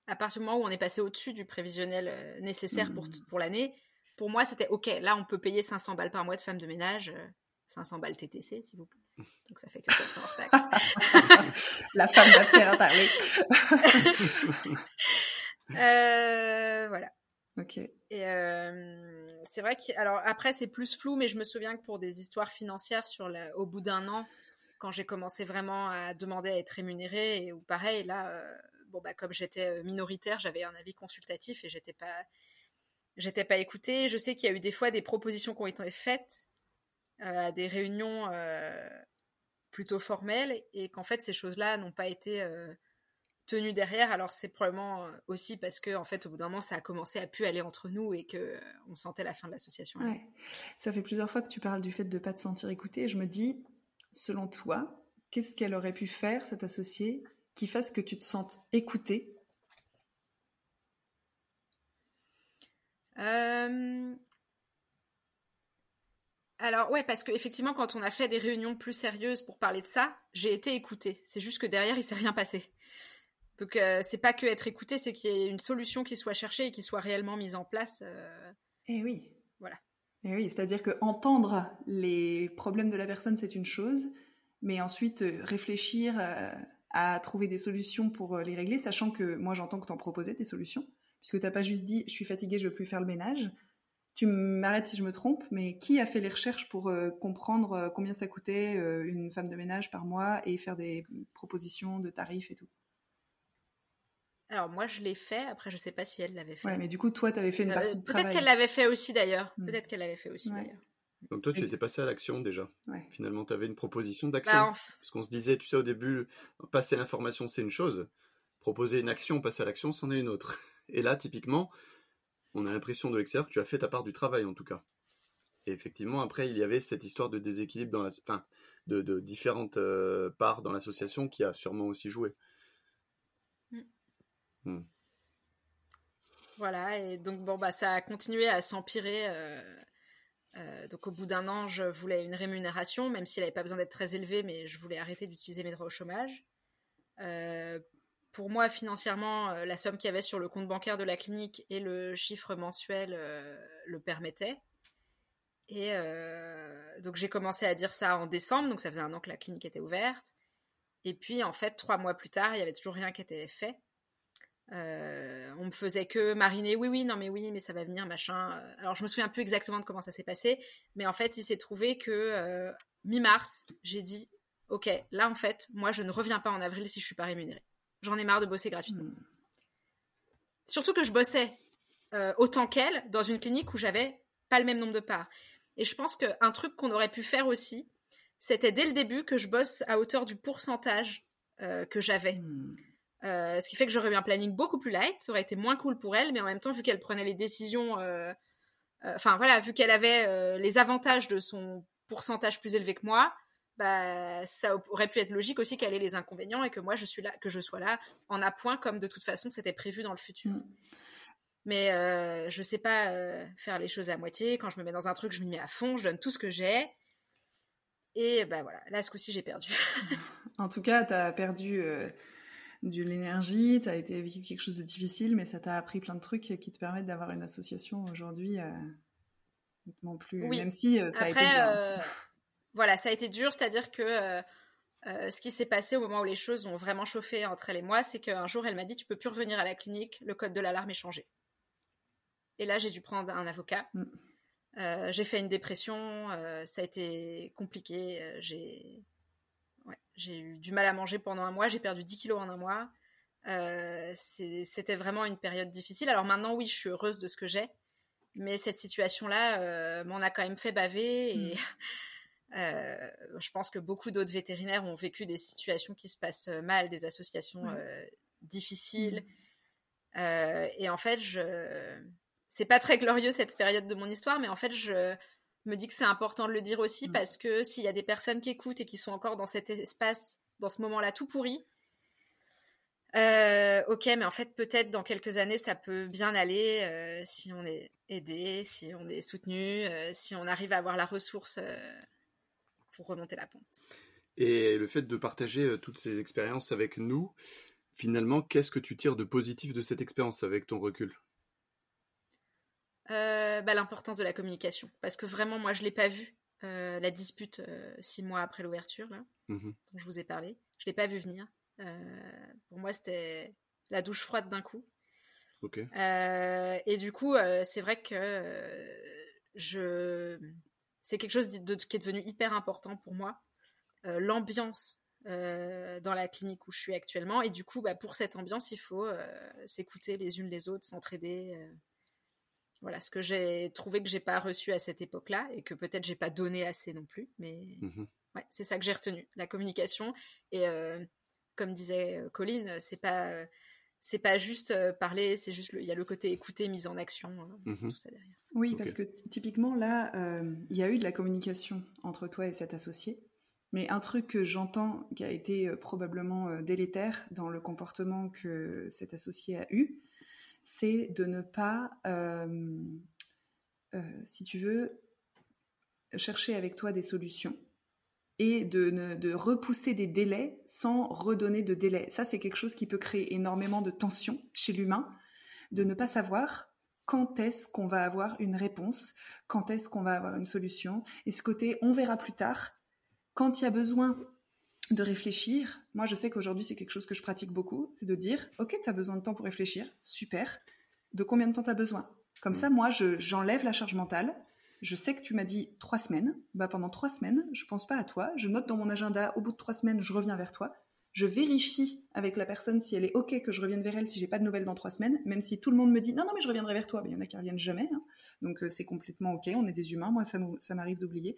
à partir du moment où on est passé au-dessus du prévisionnel nécessaire pour, hmm. pour l'année, pour moi, c'était OK, là, on peut payer 500 balles par mois de femme de ménage. 500 euh, balles TTC, s'il vous plaît. Donc ça fait que 400 hors taxe. La femme d'affaires à parler. euh, voilà. Ok. Et euh, c'est vrai que, alors après, c'est plus flou, mais je me souviens que pour des histoires financières, sur au bout d'un an, quand j'ai commencé vraiment à demander à être rémunérée, et, ou pareil, là, euh, bon, bah, comme j'étais minoritaire, j'avais un avis consultatif et j'étais pas j'étais pas écoutée. Je sais qu'il y a eu des fois des propositions qui ont été faites euh, à des réunions euh, plutôt formelles et qu'en fait ces choses-là n'ont pas été euh, tenues derrière. Alors c'est probablement aussi parce que en fait au bout d'un moment ça a commencé à pu aller entre nous et que on sentait la fin de l'association. Ça fait plusieurs fois que tu parles du fait de pas te sentir écoutée et je me dis, selon toi, qu'est-ce qu'elle aurait pu faire cette associée qui fasse que tu te sentes écoutée Euh, alors ouais, parce qu'effectivement, quand on a fait des réunions plus sérieuses pour parler de ça, j'ai été écoutée. C'est juste que derrière, il s'est rien passé. Donc euh, c'est pas que être écouté, c'est qu'il y ait une solution qui soit cherchée et qui soit réellement mise en place. Euh... Eh oui. Voilà. Eh oui, c'est-à-dire que entendre les problèmes de la personne, c'est une chose, mais ensuite euh, réfléchir à trouver des solutions pour les régler, sachant que moi j'entends que tu en proposais des solutions puisque tu n'as pas juste dit je suis fatiguée, je veux plus faire le ménage. Tu m'arrêtes si je me trompe, mais qui a fait les recherches pour euh, comprendre euh, combien ça coûtait euh, une femme de ménage par mois et faire des propositions de tarifs et tout? Alors moi je l'ai fait, après je sais pas si elle l'avait fait. Ouais, mais du coup toi tu avais fait une partie du travail. Peut-être qu'elle l'avait fait aussi d'ailleurs. Hmm. Peut-être qu'elle l'avait fait aussi d'ailleurs. Donc toi tu étais passé à l'action déjà. Finalement tu avais une proposition d'action. Bah, Parce qu'on se disait, tu sais au début, passer l'information c'est une chose, proposer une action, passer à l'action c'en est une autre. Et là, typiquement, on a l'impression de l'extérieur que tu as fait ta part du travail, en tout cas. Et effectivement, après, il y avait cette histoire de déséquilibre dans la, enfin, de, différentes euh, parts dans l'association qui a sûrement aussi joué. Mm. Hmm. Voilà, et donc bon, bah, ça a continué à s'empirer. Euh, euh, donc au bout d'un an, je voulais une rémunération, même s'il n'avait pas besoin d'être très élevé, mais je voulais arrêter d'utiliser mes droits au chômage pour moi, financièrement, euh, la somme qu'il y avait sur le compte bancaire de la clinique et le chiffre mensuel euh, le permettaient. Et euh, donc j'ai commencé à dire ça en décembre, donc ça faisait un an que la clinique était ouverte. Et puis en fait, trois mois plus tard, il y avait toujours rien qui était fait. on me faisait que mariner, oui, oui, non, mais oui, mais ça va venir, machin. Alors je me souviens plus exactement de comment ça s'est passé, mais en fait, il s'est trouvé que mi-mars, j'ai dit, ok, là en fait, moi je ne reviens pas en avril si je suis pas rémunérée. J'en ai marre de bosser gratuitement. Hmm. Surtout que je bossais euh, autant qu'elle dans une clinique où j'avais pas le même nombre de parts. Et je pense qu'un truc qu'on aurait pu faire aussi, c'était dès le début que je bosse à hauteur du pourcentage euh, que j'avais. Hmm. Euh, ce qui fait que j'aurais eu un planning beaucoup plus light, ça aurait été moins cool pour elle, mais en même temps, vu qu'elle prenait les décisions, enfin voilà, vu qu'elle avait les avantages de son pourcentage plus élevé que moi, bah, ça aurait pu être logique aussi qu'elle ait les inconvénients et que moi je suis là, que je sois là en appoint comme de toute façon c'était prévu dans le futur. Mm. Mais euh, je sais pas euh, faire les choses à moitié. Quand je me mets dans un truc, je m'y mets à fond, je donne tout ce que j'ai. Et bah voilà, là ce coup-ci j'ai perdu. en tout cas, tu as perdu euh, de l'énergie, tu as été vécu quelque chose de difficile, mais ça t'a appris plein de trucs qui te permettent d'avoir une association aujourd'hui euh, plus, même si ça a été dur. Voilà, ça a été dur, c'est-à-dire que ce qui s'est passé au moment où les choses ont vraiment chauffé entre elle et moi, c'est qu'un jour elle m'a dit tu peux plus revenir à la clinique, le code de l'alarme est changé. Et là j'ai dû prendre un avocat. Mm. Euh, j'ai fait une dépression, euh, ça a été compliqué. Euh, j'ai eu du mal à manger pendant un mois, j'ai perdu 10 kilos en un mois. C'était vraiment une période difficile. Alors maintenant, oui, je suis heureuse de ce que j'ai, mais cette situation-là m'en a quand même fait baver. Et mmh. je pense que beaucoup d'autres vétérinaires ont vécu des situations qui se passent mal, des associations difficiles. Mmh. et en fait, je c'est pas très glorieux cette période de mon histoire, mais en fait, je me dis que c'est important de le dire aussi mm. parce que s'il y a des personnes qui écoutent et qui sont encore dans cet espace, dans ce moment-là tout pourri, euh, ok, mais en fait, peut-être dans quelques années, ça peut bien aller euh, si on est aidé, si on est soutenu, euh, si on arrive à avoir la ressource pour remonter la pente. Et le fait de partager toutes ces expériences avec nous, finalement, qu'est-ce que tu tires de positif de cette expérience avec ton recul? Euh, bah, l'importance de la communication. Parce que vraiment, moi, je ne l'ai pas vu, euh, la dispute euh, six mois après l'ouverture, mmh dont je vous ai parlé. Je ne l'ai pas vu venir. pour moi, c'était la douche froide d'un coup. et du coup, c'est vrai que je... c'est quelque chose de, qui est devenu hyper important pour moi. L'ambiance dans la clinique où je suis actuellement. Et du coup, bah, pour cette ambiance, il faut s'écouter les unes les autres, s'entraider. Voilà, ce que j'ai trouvé que j'ai pas reçu à cette époque-là et que peut-être j'ai pas donné assez non plus, mais mmh ouais, c'est ça que j'ai retenu, la communication. Et euh, comme disait euh, Colline, c'est pas c'est pas juste euh, parler, c'est juste il y a le côté écouter, mise en action, hein, mmh tout ça derrière. Oui, parce que typiquement là, il y a eu de la communication entre toi et cet associé. Mais un truc que j'entends qui a été probablement délétère dans le comportement que cet associé a eu, c'est de ne pas, euh, euh, si tu veux, chercher avec toi des solutions et de, repousser des délais sans redonner de délais. Ça, c'est quelque chose qui peut créer énormément de tension chez l'humain, de ne pas savoir quand est-ce qu'on va avoir une réponse, quand est-ce qu'on va avoir une solution. Et ce côté, on verra plus tard, quand il y a besoin de réfléchir. Moi, je sais qu'aujourd'hui, c'est quelque chose que je pratique beaucoup, c'est de dire, OK, tu as besoin de temps pour réfléchir, super. De combien de temps tu as besoin? Comme mm. ça, moi, j'enlève la charge mentale. Je sais que tu m'as dit trois semaines. Bah, pendant trois semaines, je pense pas à toi. Je note dans mon agenda, au bout de trois semaines, je reviens vers toi. Je vérifie avec la personne si elle est OK que je revienne vers elle si j'ai pas de nouvelles dans trois semaines, même si tout le monde me dit non, non, mais je reviendrai vers toi. Mais il y en a qui reviennent jamais. Hein. Donc, euh, c'est complètement OK. On est des humains. Moi, ça m'arrive d'oublier.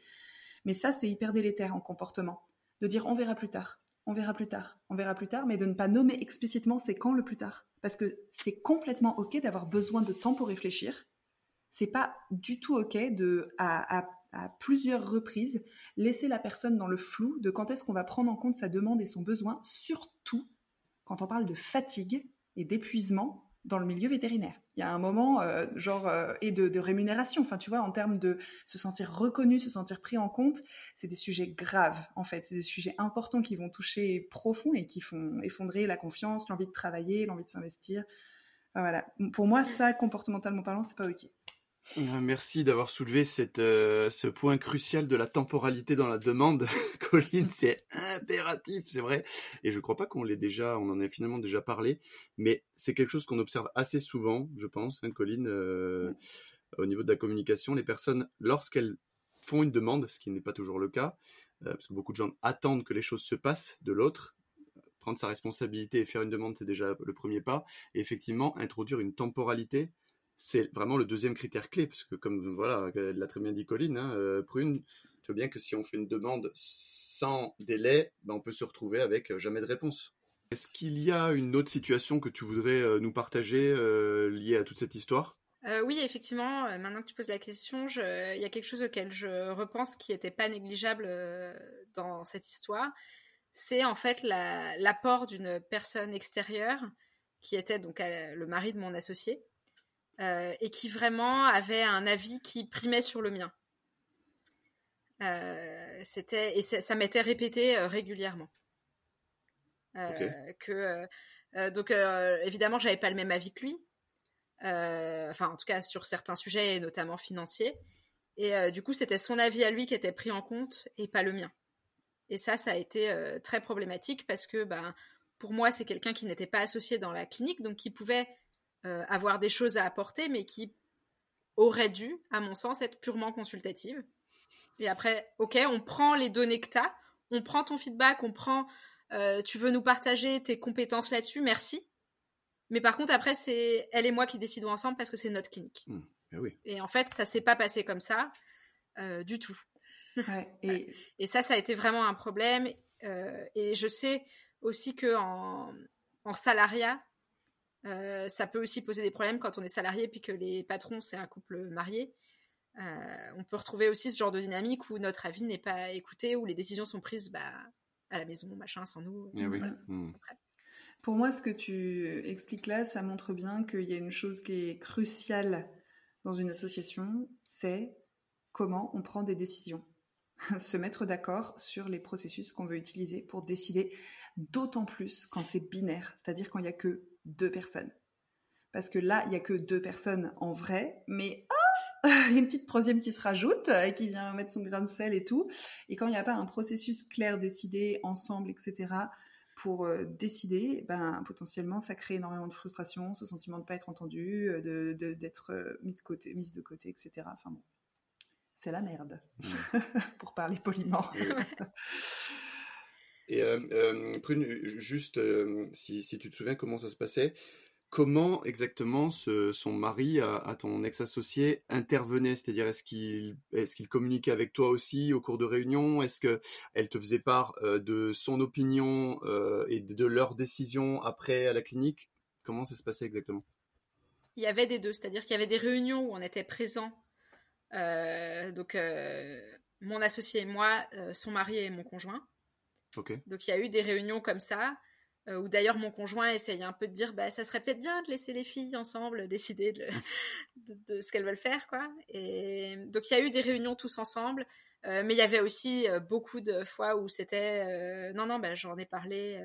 Mais ça, c'est hyper délétère en comportement de dire on verra plus tard, on verra plus tard, on verra plus tard, mais de ne pas nommer explicitement c'est quand le plus tard. Parce que c'est complètement ok d'avoir besoin de temps pour réfléchir. C'est pas du tout ok de, à, plusieurs reprises, laisser la personne dans le flou de quand est-ce qu'on va prendre en compte sa demande et son besoin, surtout quand on parle de fatigue et d'épuisement dans le milieu vétérinaire. Il y a un moment, euh, genre, euh, et de, rémunération, enfin, tu vois, en termes de se sentir reconnu, se sentir pris en compte, c'est des sujets graves, en fait. C'est des sujets importants qui vont toucher profond et qui font effondrer la confiance, l'envie de travailler, l'envie de s'investir. voilà. Pour moi, ça, comportementalement parlant, c'est pas OK. Ah, merci d'avoir soulevé euh, ce point crucial de la temporalité dans la demande, Colline. C'est impératif, c'est vrai. Et je ne crois pas qu'on l'ait déjà, on en ait finalement déjà parlé, mais c'est quelque chose qu'on observe assez souvent, je pense, hein, Colline, euh, au niveau de la communication. Les personnes, lorsqu'elles font une demande, ce qui n'est pas toujours le cas, euh, parce que beaucoup de gens attendent que les choses se passent de l'autre, prendre sa responsabilité et faire une demande, c'est déjà le premier pas. Et effectivement, introduire une temporalité c'est vraiment le deuxième critère clé, parce que comme voilà, l'a très bien dit Colline, hein, euh, Prune, tu vois bien que si on fait une demande sans délai, ben, on peut se retrouver avec euh, jamais de réponse. Est-ce qu'il y a une autre situation que tu voudrais euh, nous partager liée à toute cette histoire? Oui, effectivement, maintenant que tu poses la question, il y a quelque chose auquel je repense qui n'était pas négligeable dans cette histoire. C'est en fait l'apport d'une personne extérieure qui était donc le mari de mon associé, euh, et qui vraiment avait un avis qui primait sur le mien. Euh, c'était et ça, m'était répété euh, régulièrement. que donc évidemment, j'avais pas le même avis que lui. enfin, en tout cas sur certains sujets, notamment financiers. Et du coup, c'était son avis à lui qui était pris en compte et pas le mien. Et ça, ça a été très problématique parce que, ben, pour moi, c'est quelqu'un qui n'était pas associé dans la clinique, donc qui pouvait avoir des choses à apporter, mais qui aurait dû, à mon sens, être purement consultative. Et après, ok, on prend les données que tu as, on prend ton feedback, on prend, euh, tu veux nous partager tes compétences là-dessus, merci. Mais par contre, après, c'est elle et moi qui décidons ensemble parce que c'est notre clinique. Mmh, oui. Et en fait, ça s'est pas passé comme ça euh, du tout. et... et... ça, ça a été vraiment un problème. Euh, et je sais aussi que en, en salariat, ça peut aussi poser des problèmes quand on est salarié puis que les patrons, c'est un couple marié. Euh, on peut retrouver aussi ce genre de dynamique où notre avis n'est pas écouté, où les décisions sont prises bah, à la maison, machin, sans nous. Eh hmm. Pour moi, ce que tu expliques là, ça montre bien qu'il y a une chose qui est cruciale dans une association, c'est comment on prend des décisions. Se mettre d'accord sur les processus qu'on veut utiliser pour décider, d'autant plus quand c'est binaire, c'est-à-dire quand il n'y a que deux personnes. Parce que là, il n'y a que deux personnes en vrai, mais a une petite troisième qui se rajoute et qui vient mettre son grain de sel et tout. Et quand il n'y a pas un processus clair décidé ensemble, etc., pour euh, décider, ben, potentiellement, ça crée énormément de frustration, ce sentiment de ne pas être entendu, euh, d'être euh, mis de côté, mise de côté, etc. Enfin bon, c'est la merde, pour parler poliment. Et Prune, juste, si, si, tu te souviens comment ça se passait, comment exactement son mari, à, ton ex-associé, intervenait? C'est-à-dire, est-ce qu'il est qu'il communiquait avec toi aussi au cours de réunions Est-ce qu'elle te faisait part euh, de son opinion euh, et de leurs décisions après à la clinique? Comment ça se passait exactement? Il y avait des deux, c'est-à-dire qu'il y avait des réunions où on était présents. Euh, donc, mon associé et moi, son mari et mon conjoint. Donc, il y a eu des réunions comme ça. Euh, ou d'ailleurs mon conjoint essayait un peu de dire bah ça serait peut-être bien de laisser les filles ensemble décider de, ce qu'elles veulent faire quoi et donc il y a eu des réunions tous ensemble euh, mais il y avait aussi euh, beaucoup de fois où c'était non non bah, j'en ai parlé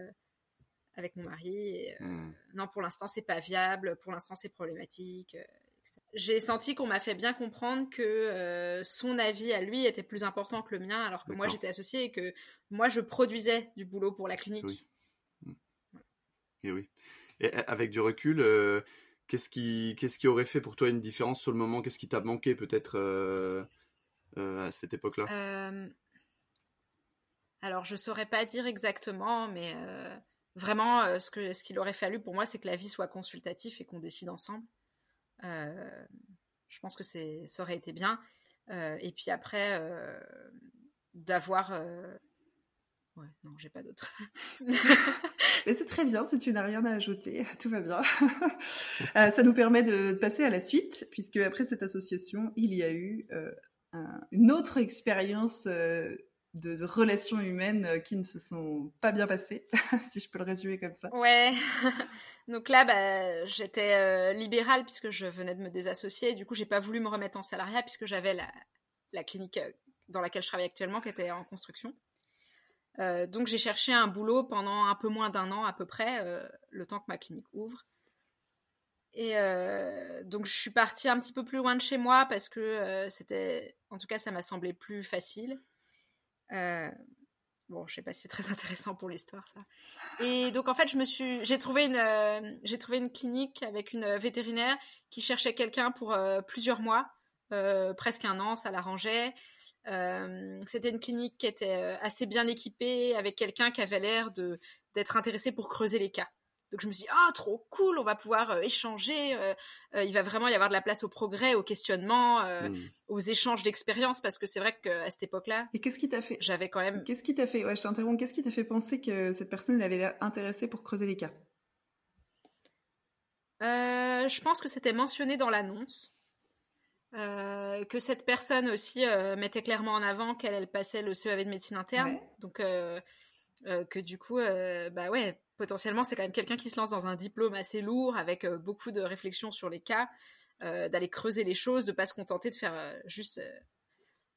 avec mon mari hmm. non pour l'instant c'est pas viable pour l'instant c'est problématique j'ai senti qu'on m'a fait bien comprendre que son avis à lui était plus important que le mien alors que moi j'étais associée et que moi je produisais du boulot pour la clinique. Et oui. Et avec du recul, euh, qu'est-ce qui, qu'est-ce qui aurait fait pour toi une différence sur le moment? Qu'est-ce qui t'a manqué peut-être euh, euh, à cette époque-là? Alors, je saurais pas dire exactement, mais vraiment, ce, que, ce qu'il aurait fallu pour moi, c'est que la vie soit consultative et qu'on décide ensemble. Je pense que c'est, ça aurait été bien. et puis après, d'avoir Ouais, non, j'ai pas d'autre. Mais c'est très bien, si tu n'as rien à ajouter, tout va bien. Euh, ça nous permet de passer à la suite, puisque après cette association, il y a eu euh, une autre expérience euh, de, relations humaines qui ne se sont pas bien passées, si je peux le résumer comme ça. Ouais. Donc là, bah, j'étais libérale puisque je venais de me désassocier. Du coup, j'ai pas voulu me remettre en salariat puisque j'avais la, clinique dans laquelle je travaille actuellement qui était en construction. Euh, donc j'ai cherché un boulot pendant un peu moins d'un an à peu près, euh, le temps que ma clinique ouvre. Et euh, donc je suis partie un petit peu plus loin de chez moi parce que c'était, en tout cas, ça m'a semblé plus facile. Bon, je sais pas si c'est très intéressant pour l'histoire ça. Et donc en fait, je me suis, j'ai trouvé une, j'ai trouvé une clinique avec une vétérinaire qui cherchait quelqu'un pour plusieurs mois, presque un an, ça l'arrangeait. Euh, c'était une clinique qui était euh, assez bien équipée, avec quelqu'un qui avait l'air de d'être intéressé pour creuser les cas. Donc je me suis dit, ah, trop cool, on va pouvoir euh, échanger. il va vraiment y avoir de la place au progrès, au questionnement, hmm. aux échanges d'expériences, parce que c'est vrai qu'à cette époque-là. Et qu'est-ce qui t'a fait J'avais quand même. Qu'est-ce qui t'a fait Ouais, je t'interromps. Qu'est-ce qui t'a fait penser que cette personne avait l'air intéressée pour creuser les cas? Je pense que c'était mentionné dans l'annonce. Euh, que cette personne aussi euh, mettait clairement en avant qu'elle passait le CEAV de médecine interne. Donc, euh, que du coup, bah ouais, potentiellement, c'est quand même quelqu'un qui se lance dans un diplôme assez lourd, avec beaucoup de réflexions sur les cas, d'aller creuser les choses, de pas se contenter de faire juste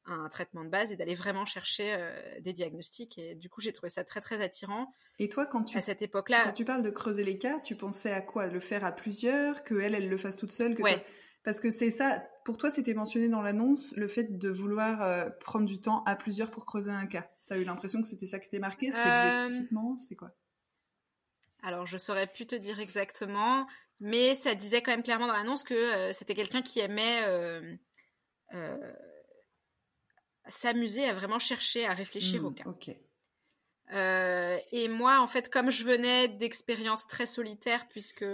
un traitement de base et d'aller vraiment chercher euh, des diagnostics. Et du coup, j'ai trouvé ça très très attirant. Et toi, quand tu à cette époque-là, quand tu parles de creuser les cas, tu pensais à quoi? Le faire à plusieurs, que elle, elle le fasse toute seule, que parce que c'est ça. Pour toi, c'était mentionné dans l'annonce le fait de vouloir euh, prendre du temps à plusieurs pour creuser un cas. Tu as eu l'impression que c'était ça qui t'est marqué C'était dit euh, explicitement C'était quoi? Alors, je saurais plus te dire exactement, mais ça disait quand même clairement dans l'annonce que c'était quelqu'un qui aimait s'amuser à vraiment chercher à réfléchir au hmm, cas. Euh, et moi, en fait, comme je venais d'expériences très solitaires, puisque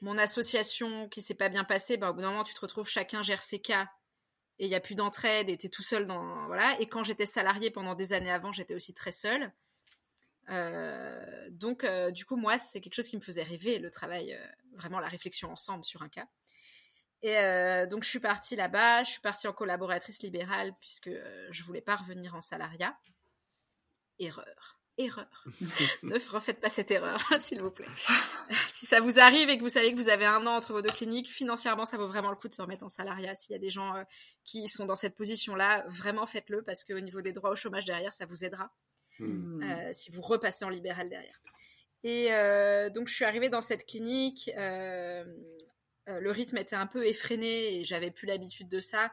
mon association qui s'est pas bien passée, ben, au bout d'un moment, tu te retrouves, chacun gère ses cas, et il n'y a plus d'entraide, et tu tout seul dans. Voilà. Et quand j'étais salariée pendant des années avant, j'étais aussi très seule. Euh, donc, euh, du coup, moi, c'est quelque chose qui me faisait rêver, le travail, vraiment la réflexion ensemble sur un cas. Et euh, donc je suis partie là-bas, je suis partie en collaboratrice libérale puisque euh, je voulais pas revenir en salariat. Erreur, erreur. ne refaites pas cette erreur, s'il vous plaît. si ça vous arrive et que vous savez que vous avez un an entre vos deux cliniques, financièrement ça vaut vraiment le coup de se remettre en salariat. S'il y a des gens euh, qui sont dans cette position-là, vraiment faites-le parce qu'au niveau des droits au chômage derrière, ça vous aidera. Hmm. si vous repassez en libéral derrière. Et donc je suis arrivée dans cette clinique euh, le rythme était un peu effréné et j'avais plus l'habitude de ça.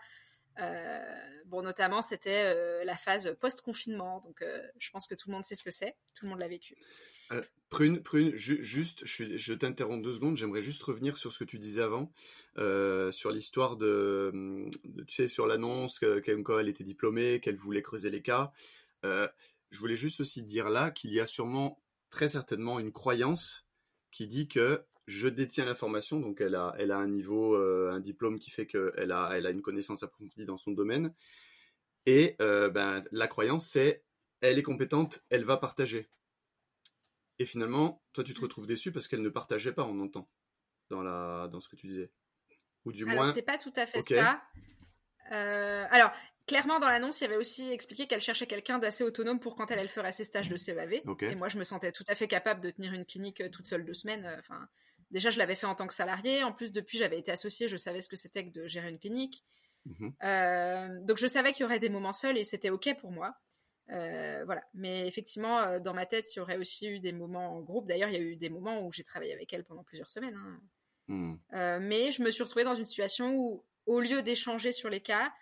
Euh, bon, notamment, c'était euh, la phase post-confinement. Donc, je pense que tout le monde sait ce que c'est. Tout le monde l'a vécu. Prune, Prune, juste, je, t'interromps deux secondes. J'aimerais juste revenir sur ce que tu disais avant, sur l'histoire de, tu sais, sur l'annonce elle était diplômée, qu'elle voulait creuser les cas. je voulais juste aussi dire là qu'il y a sûrement, très certainement, une croyance qui dit que je détiens l'information, donc elle a, elle a un niveau, euh, un diplôme qui fait qu'elle a, elle a une connaissance approfondie dans son domaine. Et euh, ben, la croyance, c'est elle est compétente, elle va partager. Et finalement, toi, tu te retrouves déçu parce qu'elle ne partageait pas, on entend, dans, la, dans ce que tu disais. Ou du alors, moins. c'est pas tout à fait ça. Euh, alors, clairement, dans l'annonce, il y avait aussi expliqué qu'elle cherchait quelqu'un d'assez autonome pour quand elle, elle ferait ses stages de CEAV. Et moi, je me sentais tout à fait capable de tenir une clinique toute seule deux semaines. Enfin, déjà, je l'avais fait en tant que salarié. En plus, depuis, j'avais été associée, je savais ce que c'était que de gérer une clinique. Mhm. Euh, donc, je savais qu'il y aurait des moments seuls et c'était OK pour moi. Euh, voilà. Mais effectivement, euh, dans ma tête, il y aurait aussi eu des moments en groupe. D'ailleurs, il y a eu des moments où j'ai travaillé avec elle pendant plusieurs semaines. Hein. Mhm. mais je me suis retrouvée dans une situation où, au lieu d'échanger sur les cas,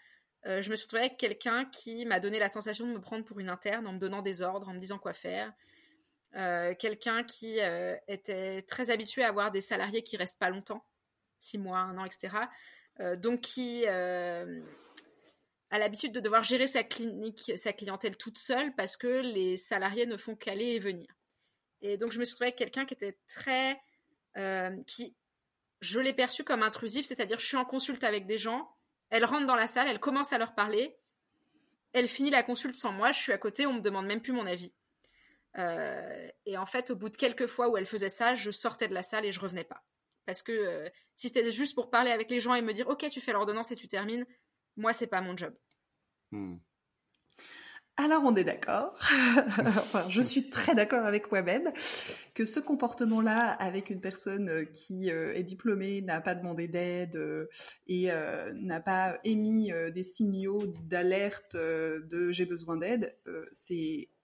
je me suis retrouvée avec quelqu'un qui m'a donné la sensation de me prendre pour une interne en me donnant des ordres, en me disant quoi faire, euh, quelqu'un qui euh, était très habitué à avoir des salariés qui restent pas longtemps, six mois, un an, etc. Euh, donc qui a l'habitude de devoir gérer sa clinique, sa clientèle toute seule parce que les salariés ne font qu'aller et venir. Et donc je me suis retrouvée avec quelqu'un qui était très, qui, je l'ai perçu comme intrusif, c'est-à-dire je suis en consulte avec des gens, elle rentre dans la salle, elle commence à leur parler, elle finit la consulte sans moi, je suis à côté, on me demande même plus mon avis. Euh, et en fait, au bout de quelques fois où elle faisait ça, je sortais de la salle et je revenais pas. Parce que euh, si c'était juste pour parler avec les gens et me dire, ok, tu fais l'ordonnance et tu termines, moi, c'est pas mon job. Hmm. Alors on est d'accord, enfin, je suis très d'accord avec moi-même, que ce comportement-là avec une personne euh, qui est diplômée, n'a pas demandé d'aide et n'a pas émis des signaux d'alerte de j'ai besoin d'aide, c'est euh,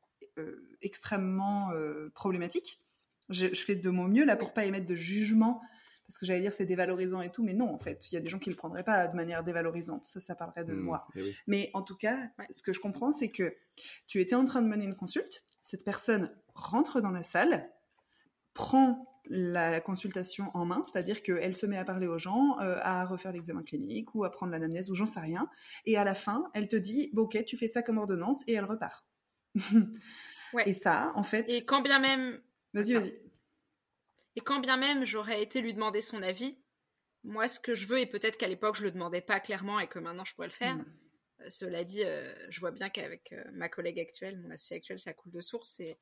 extrêmement euh, problématique. Je, fais de mon mieux là pour pas émettre de jugement parce que j'allais dire c'est dévalorisant et tout, mais non, en fait, il y a des gens qui le prendraient pas de manière dévalorisante. Ça, ça parlerait de mmh, moi. Eh mais en tout cas, ce que je comprends, c'est que tu étais en train de mener une consulte. Cette personne rentre dans la salle, prend la consultation en main, c'est-à-dire qu'elle se met à parler aux gens, euh, à refaire l'examen clinique ou à prendre l'anamnèse ou j'en sais rien. Et à la fin, elle te dit, bon, ok, tu fais ça comme ordonnance et elle repart. Et ça, en fait. Et quand bien même. Vas-y, vas-y. Et quand bien même j'aurais été lui demander son avis, moi, ce que je veux, et peut-être qu'à l'époque je le demandais pas clairement et que maintenant je pourrais le faire. Hmm. Euh, cela dit, euh, je vois bien qu'avec euh, ma collègue actuelle, mon associé actuel, ça coule de source. C'est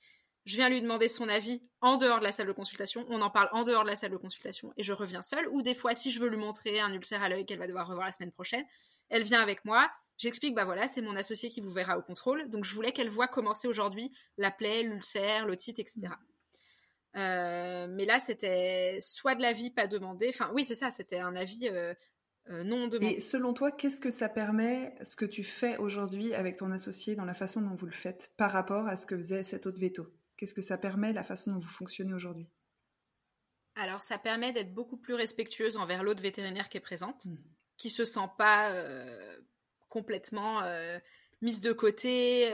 je viens lui demander son avis en dehors de la salle de consultation, on en parle en dehors de la salle de consultation et je reviens seule. Ou des fois, si je veux lui montrer un ulcère à l'œil qu'elle va devoir revoir la semaine prochaine, elle vient avec moi, J'explique, bah voilà, c'est mon associé qui vous verra au contrôle. Donc je voulais qu'elle voit commencer aujourd'hui la plaie, l'ulcère, l'otite, etc. Euh, mais là, c'était soit de l'avis pas demandé. Enfin, oui, c'est ça, c'était un avis euh, non de Et selon toi, qu'est-ce que ça permet, ce que tu fais aujourd'hui avec ton associé dans la façon dont vous le faites par rapport à ce que faisait cet autre veto? Qu'est-ce que ça permet, la façon dont vous fonctionnez aujourd'hui? Alors, ça permet d'être beaucoup plus respectueuse envers l'autre vétérinaire qui est présente, mmh. qui se sent pas complètement mise de côté,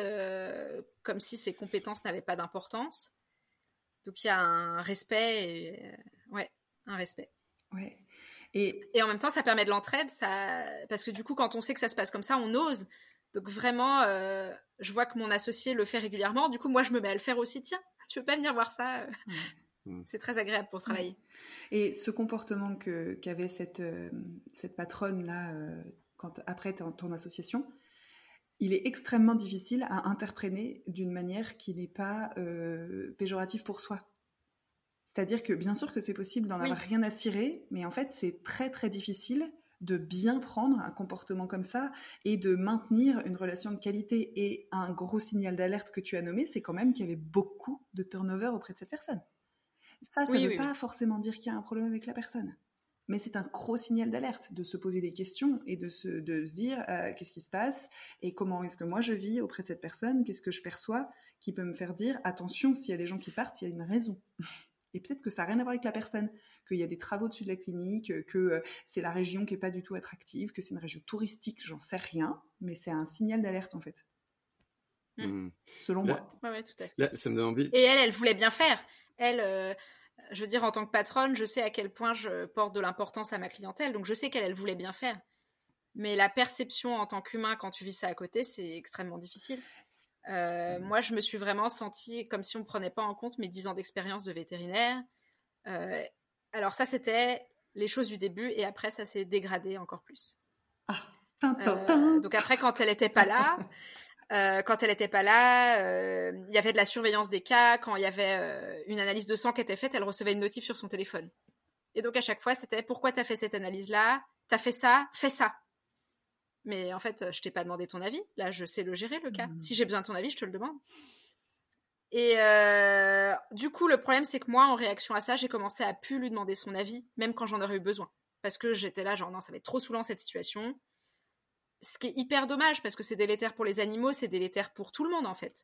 comme si ses compétences n'avaient pas d'importance. Donc il y a un respect, et, euh, ouais, un respect. Ouais. Et... et en même temps, ça permet de l'entraide, ça... parce que du coup, quand on sait que ça se passe comme ça, on ose. Donc vraiment, euh, je vois que mon associé le fait régulièrement. Du coup, moi, je me mets à le faire aussi. Tiens, tu veux pas venir voir ça. C'est très agréable pour travailler. Et ce comportement que qu'avait cette euh, cette patronne là, quand après ton association, il est extrêmement difficile à interpréter d'une manière qui n'est pas euh, péjorative pour soi. C'est-à-dire que bien sûr que c'est possible d'en avoir rien à cirer, mais en fait c'est très très difficile de bien prendre un comportement comme ça et de maintenir une relation de qualité. Et un gros signal d'alerte que tu as nommé, c'est quand même qu'il y avait beaucoup de turnover auprès de cette personne. Ça, ça ne veut pas forcément dire qu'il y a un problème avec la personne mais c'est un gros signal d'alerte de se poser des questions et de se, de se dire euh, qu'est-ce qui se passe et comment est-ce que moi je vis auprès de cette personne, qu'est-ce que je perçois qui peut me faire dire attention, s'il y a des gens qui partent, il y a une raison? Et peut-être que ça n'a rien à voir avec la personne, qu'il y a des travaux dessus de la clinique, que euh, c'est la région qui n'est pas du tout attractive, que c'est une région touristique, j'en sais rien, mais c'est un signal d'alerte en fait. Mmh. Selon moi. Ouais, tout à fait. ça me donne envie. Et elle, elle voulait bien faire. Elle, euh, je veux dire, en tant que patronne, je sais à quel point je porte de l'importance à ma clientèle, donc je sais qu'elle, elle voulait bien faire. Mais la perception en tant qu'humain quand tu vis ça à côté, c'est extrêmement difficile. Euh, moi, je me suis vraiment sentie comme si on ne prenait pas en compte mes 10 ans d'expérience de vétérinaire. Euh, alors ça, c'était les choses du début, et après, ça s'est dégradé encore plus. Ah, euh, donc après, quand elle n'était pas là, Euh, quand elle n'était pas là, euh, il y avait de la surveillance des cas. Quand il y avait euh, une analyse de sang qui était faite, elle recevait une notif sur son téléphone. Et donc à chaque fois, c'était pourquoi tu as fait cette analyse-là? T'as fait ça? Fais ça. Mais en fait, je t'ai pas demandé ton avis. Là, je sais le gérer le cas. Mmh. Si j'ai besoin de ton avis, je te le demande. Et du coup, le problème, c'est que moi, en réaction à ça, j'ai commencé à plus lui demander son avis, même quand j'en aurais eu besoin. Parce que j'étais là, genre, non, ça va être trop saoulant cette situation ce qui est hyper dommage parce que c'est délétère pour les animaux, c'est délétère pour tout le monde en fait.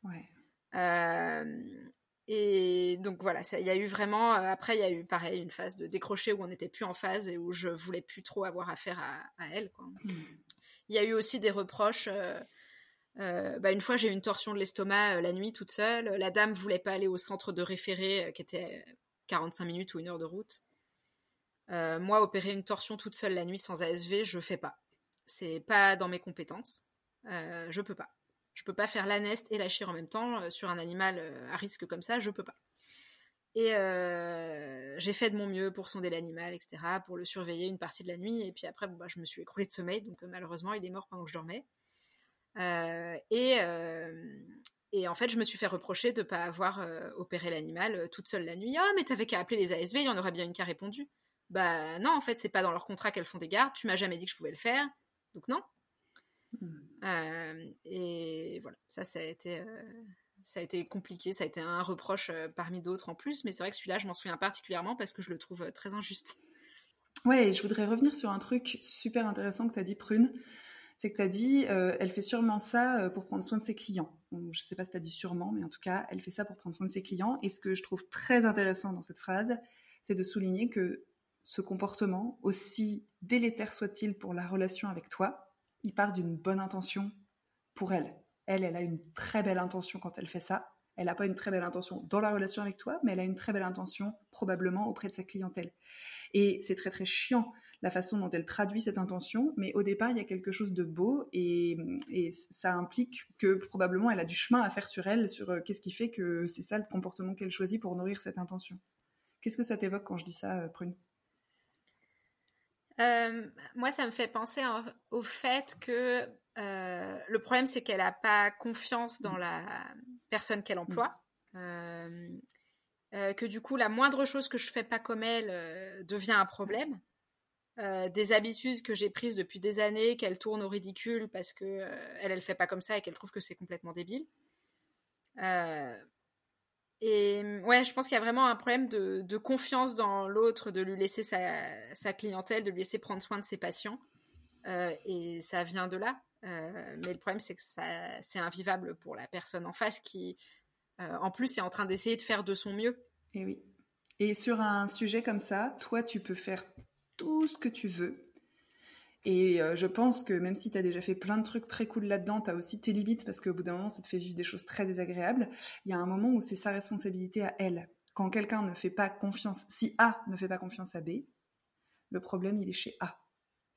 Euh, et donc voilà, il y a eu vraiment. Euh, après, il y a eu pareil une phase de décrocher où on n'était plus en phase et où je voulais plus trop avoir affaire à, elle. Mm. Il y a eu aussi des reproches. Euh, bah, une fois, j'ai eu une torsion de l'estomac la nuit toute seule. La dame voulait pas aller au centre de référé qui était 45 minutes ou une heure de route. moi, opérer une torsion toute seule la nuit sans ASV, je fais pas. C'est pas dans mes compétences. Euh, je peux pas. Je peux pas faire l'anest et la chire en même temps euh, sur un animal euh, à risque comme ça. Je peux pas. Et j'ai fait de mon mieux pour sonder l'animal, etc., pour le surveiller une partie de la nuit. Et puis après, bon, bah, je me suis écroulée de sommeil, donc malheureusement, il est mort pendant que je dormais. et, et en fait, je me suis fait reprocher de ne pas avoir opéré l'animal toute seule la nuit. Ah, mais t'avais qu'à appeler les ASV, il y en aurait bien une qui a répondu. Bah non, en fait, c'est pas dans leur contrat qu'elles font des gardes. Tu m'as jamais dit que je pouvais le faire. Donc non. Hmm. Euh, et voilà, ça, ça a été, euh, ça a été compliqué, ça a été un reproche euh, parmi d'autres en plus, mais c'est vrai que celui-là, je m'en souviens particulièrement parce que je le trouve très injuste. Ouais, je voudrais revenir sur un truc super intéressant que tu as dit, Prune. C'est que tu as dit, elle fait sûrement ça pour prendre soin de ses clients. je ne sais pas si tu as dit sûrement, mais en tout cas, elle fait ça pour prendre soin de ses clients. Et ce que je trouve très intéressant dans cette phrase, c'est de souligner que ce comportement, aussi délétère soit-il pour la relation avec toi, il part d'une bonne intention pour elle. Elle, elle a une très belle intention quand elle fait ça. Elle n'a pas une très belle intention dans la relation avec toi, mais elle a une très belle intention probablement auprès de sa clientèle. Et c'est très très chiant la façon dont elle traduit cette intention, mais au départ, il y a quelque chose de beau et, ça implique que probablement elle a du chemin à faire sur elle, sur euh, qu'est-ce qui fait que c'est ça le comportement qu'elle choisit pour nourrir cette intention. Qu'est-ce que ça t'évoque quand je dis ça, euh, Prune? Euh, moi, ça me fait penser au fait que euh, le problème, c'est qu'elle n'a pas confiance dans la personne qu'elle emploie. Euh, que du coup, la moindre chose que je fais pas comme elle devient un problème. des habitudes que j'ai prises depuis des années, qu'elle tourne au ridicule parce que elle, elle fait pas comme ça et qu'elle trouve que c'est complètement débile. Et ouais, je pense qu'il y a vraiment un problème de, confiance dans l'autre, de lui laisser sa, clientèle, de lui laisser prendre soin de ses patients. et ça vient de là. mais le problème, c'est que c'est invivable pour la personne en face qui, en plus, est en train d'essayer de faire de son mieux. Et oui. Et sur un sujet comme ça, toi, tu peux faire tout ce que tu veux. Et euh, je pense que même si tu as déjà fait plein de trucs très cool là-dedans, tu as aussi tes limites parce qu'au bout d'un moment, ça te fait vivre des choses très désagréables. Il y a un moment où c'est sa responsabilité à elle. Quand quelqu'un ne fait pas confiance, si A ne fait pas confiance à B, le problème, il est chez A.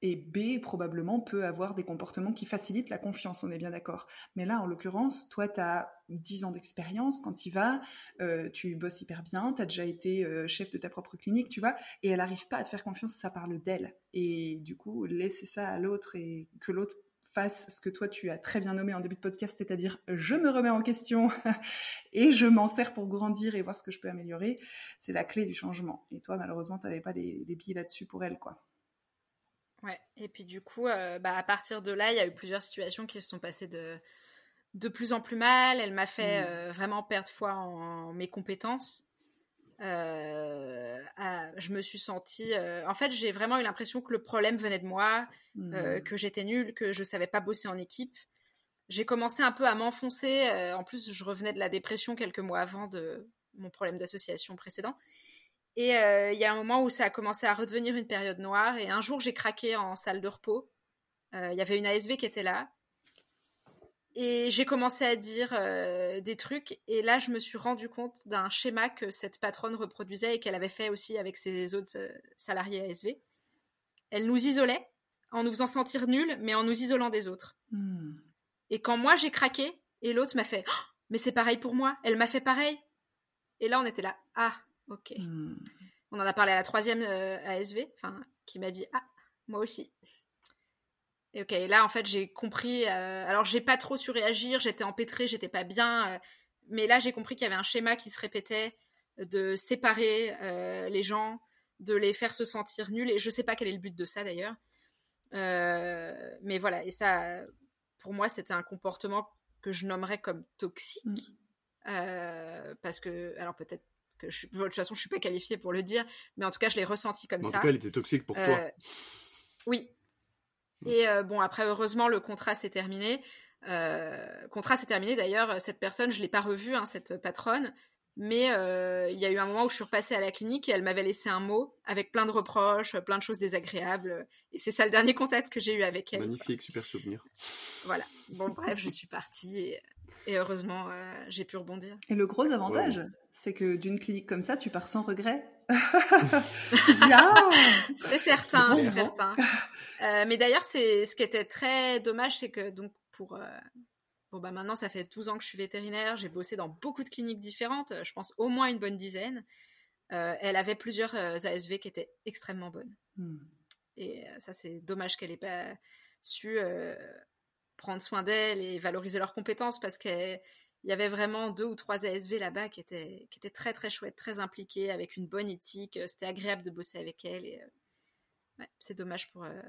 Et B, probablement, peut avoir des comportements qui facilitent la confiance, on est bien d'accord. Mais là, en l'occurrence, toi, tu as 10 ans d'expérience quand tu vas, euh, tu bosses hyper bien, tu as déjà été euh, chef de ta propre clinique, tu vois, et elle n'arrive pas à te faire confiance, ça parle d'elle. Et du coup, laisser ça à l'autre et que l'autre fasse ce que toi tu as très bien nommé en début de podcast, c'est-à-dire je me remets en question et je m'en sers pour grandir et voir ce que je peux améliorer, c'est la clé du changement. Et toi, malheureusement, tu n'avais pas les, les billes là-dessus pour elle, quoi. Ouais, et puis du coup, euh, bah, à partir de là, il y a eu plusieurs situations qui se sont passées de, de plus en plus mal. Elle m'a fait mm. euh, vraiment perdre foi en, mes compétences. Euh, je me suis sentie. en fait, j'ai vraiment eu l'impression que le problème venait de moi, mm. que j'étais nulle, que je savais pas bosser en équipe. J'ai commencé un peu à m'enfoncer. en plus, je revenais de la dépression quelques mois avant de mon problème d'association précédent. Et euh, il y a un moment où ça a commencé à redevenir une période noire. Et un jour, j'ai craqué en salle de repos. Euh, il y avait une ASV qui était là. Et j'ai commencé à dire euh, des trucs. Et là, je me suis rendu compte d'un schéma que cette patronne reproduisait et qu'elle avait fait aussi avec ses autres salariés ASV. Elle nous isolait en nous faisant sentir nuls, mais en nous isolant des autres. Hmm. Et quand moi j'ai craqué, et l'autre m'a fait oh, Mais c'est pareil pour moi, elle m'a fait pareil. Et là, on était là Ah, Ok. Hmm. On en a parlé à la troisième euh, ASV, enfin, qui m'a dit ah moi aussi. Et ok, là en fait j'ai compris. Euh, alors j'ai pas trop su réagir, j'étais empêtrée, j'étais pas bien, euh, mais là j'ai compris qu'il y avait un schéma qui se répétait de séparer les gens, de les faire se sentir nuls. Et je sais pas quel est le but de ça d'ailleurs. mais voilà, et ça, pour moi, c'était un comportement que je nommerais comme toxique. Hmm. parce que, alors peut-être je, de toute façon, je suis pas qualifiée pour le dire, mais en tout cas, je l'ai ressenti comme ça. En tout cas, elle était toxique pour toi. Euh, oui. Mm. Et euh, bon, après, heureusement, le contrat s'est terminé. Euh, contrat s'est terminé. D'ailleurs, cette personne, je l'ai pas revue, hein, cette patronne, mais il y a eu un moment où je suis repassée à la clinique et elle m'avait laissé un mot avec plein de reproches, plein de choses désagréables. Et c'est ça le dernier contact que j'ai eu avec elle. Magnifique, super souvenir. Voilà. Bon, bref, je suis partie. Et... Et heureusement, euh, j'ai pu rebondir. Et le gros avantage, c'est que d'une clinique comme ça, tu pars sans regret. c'est certain, c'est certain. Euh, mais d'ailleurs, c'est ce qui était très dommage, c'est que donc pour euh, bon bah maintenant ça fait 12 ans que je suis vétérinaire, j'ai bossé dans beaucoup de cliniques différentes, je pense au moins une bonne dizaine. elle avait plusieurs ASV qui étaient extrêmement bonnes. Hmm. Et ça, c'est dommage qu'elle ait pas su prendre soin d'elles et valoriser leurs compétences parce qu'il y avait vraiment deux ou trois ASV là-bas qui étaient, qui étaient très très chouettes, très impliquées, avec une bonne éthique. C'était agréable de bosser avec. Et, euh, c'est dommage pour, euh,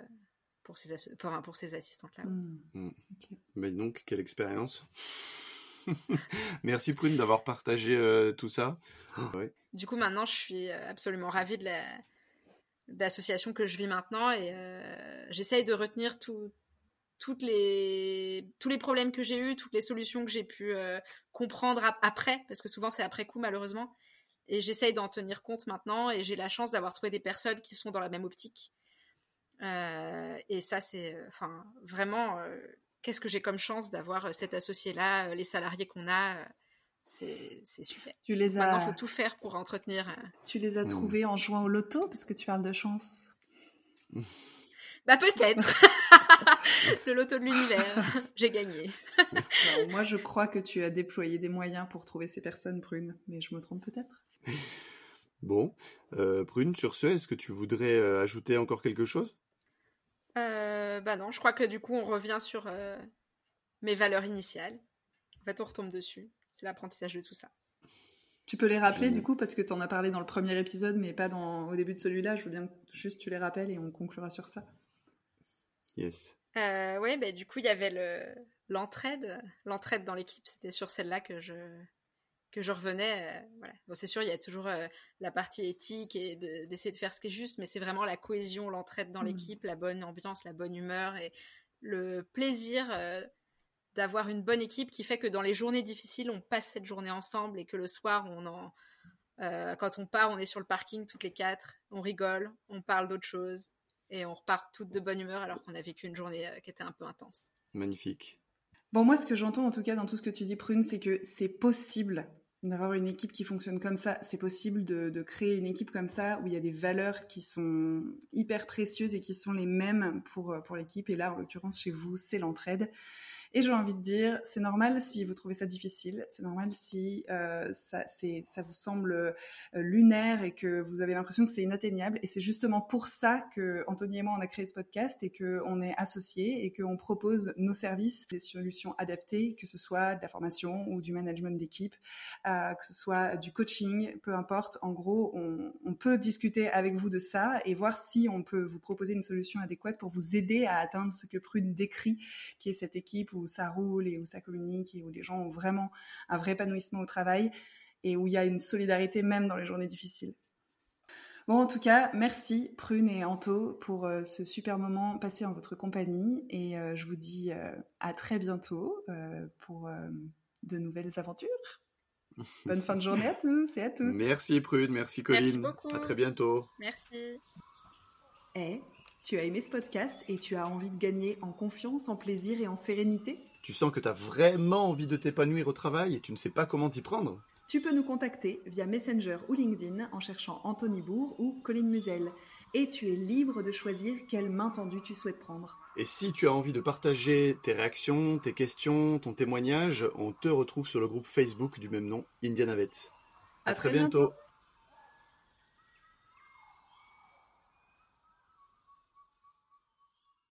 pour, ces, pour, pour ces assistantes-là. Hmm. Hmm. Mais donc, quelle expérience Merci Prune d'avoir partagé euh, tout ça. Du coup, maintenant, je suis absolument ravie de la d'association que je vis maintenant et j'essaye de retenir tout, toutes les, tous les problèmes que j'ai eus, toutes les solutions que j'ai pu euh, comprendre après, parce que souvent c'est après coup malheureusement. Et j'essaye d'en tenir compte maintenant et j'ai la chance d'avoir trouvé des personnes qui sont dans la même optique. Euh, et ça, c'est euh, enfin vraiment, qu'est-ce que j'ai comme chance d'avoir cet associé-là, les salariés qu'on a. c'est super. Tu les as... Maintenant, il faut tout faire pour entretenir. Tu les as mmh. trouvés en jouant au loto, parce que tu parles de chance? Bah peut-être. le loto de l'univers. J'ai gagné. moi, je crois que tu as déployé des moyens pour trouver ces personnes, Prune, mais je me trompe peut-être? Bon, euh, Prune, sur ce, est-ce que tu voudrais euh, ajouter encore quelque chose? Euh, Bah non, je crois que du coup, on revient sur euh, mes valeurs initiales. En fait, on retombe dessus. C'est l'apprentissage de tout ça. Tu peux les rappeler du coup parce que tu en as parlé dans le premier épisode mais pas dans, au début de celui-là. Je veux bien juste tu les rappelles et on conclura sur ça. Yes. Euh, oui, bah, du coup, il y avait le, l'entraide. L'entraide dans l'équipe, c'était sur celle-là que je, que je revenais. voilà. Bon, c'est sûr, il y a toujours la partie éthique et d'essayer de, faire ce qui est juste, mais c'est vraiment la cohésion, l'entraide dans mmh. l'équipe, la bonne ambiance, la bonne humeur et le plaisir d'avoir une bonne équipe qui fait que dans les journées difficiles, on passe cette journée ensemble et que le soir, on en, euh, quand on part, on est sur le parking toutes les quatre, on rigole, on parle d'autre chose et on repart toutes de bonne humeur alors qu'on a vécu une journée euh, qui était un peu intense. Magnifique. Bon, moi, ce que j'entends en tout cas dans tout ce que tu dis, Prune, c'est que c'est possible d'avoir une équipe qui fonctionne comme ça. C'est possible de, de, créer une équipe comme ça où il y a des valeurs qui sont hyper précieuses et qui sont les mêmes pour, pour l'équipe. Et là, en l'occurrence, chez vous, c'est l'entraide. Et j'ai envie de dire, c'est normal si vous trouvez ça difficile, c'est normal si euh, ça, ça vous semble euh, lunaire et que vous avez l'impression que c'est inatteignable. Et c'est justement pour ça que Anthony et moi on a créé ce podcast et que on est associés et qu'on propose nos services, des solutions adaptées, que ce soit de la formation ou du management d'équipe, euh, que ce soit du coaching, peu importe. En gros, on, peut discuter avec vous de ça et voir si on peut vous proposer une solution adéquate pour vous aider à atteindre ce que Prune décrit, qui est cette équipe ça roule et où ça communique et où les gens ont vraiment un vrai épanouissement au travail et où il y a une solidarité même dans les journées difficiles. Bon, en tout cas, merci Prune et Anto pour euh, ce super moment passé en votre compagnie et euh, je vous dis euh, à très bientôt pour de nouvelles aventures. Bonne fin de journée à tous et à toutes. Merci Prune, merci Colline. Merci beaucoup. À très bientôt. Merci. Et tu as aimé ce podcast et tu as envie de gagner en confiance, en plaisir et en sérénité Tu sens que tu as vraiment envie de t'épanouir au travail et tu ne sais pas comment t'y prendre Tu peux nous contacter via Messenger ou LinkedIn en cherchant Anthony Bourg ou Colline Musel. Et tu es libre de choisir quelle main tendue tu souhaites prendre. Et si tu as envie de partager tes réactions, tes questions, ton témoignage, on te retrouve sur le groupe Facebook du même nom, Indianavet. À, très, bientôt.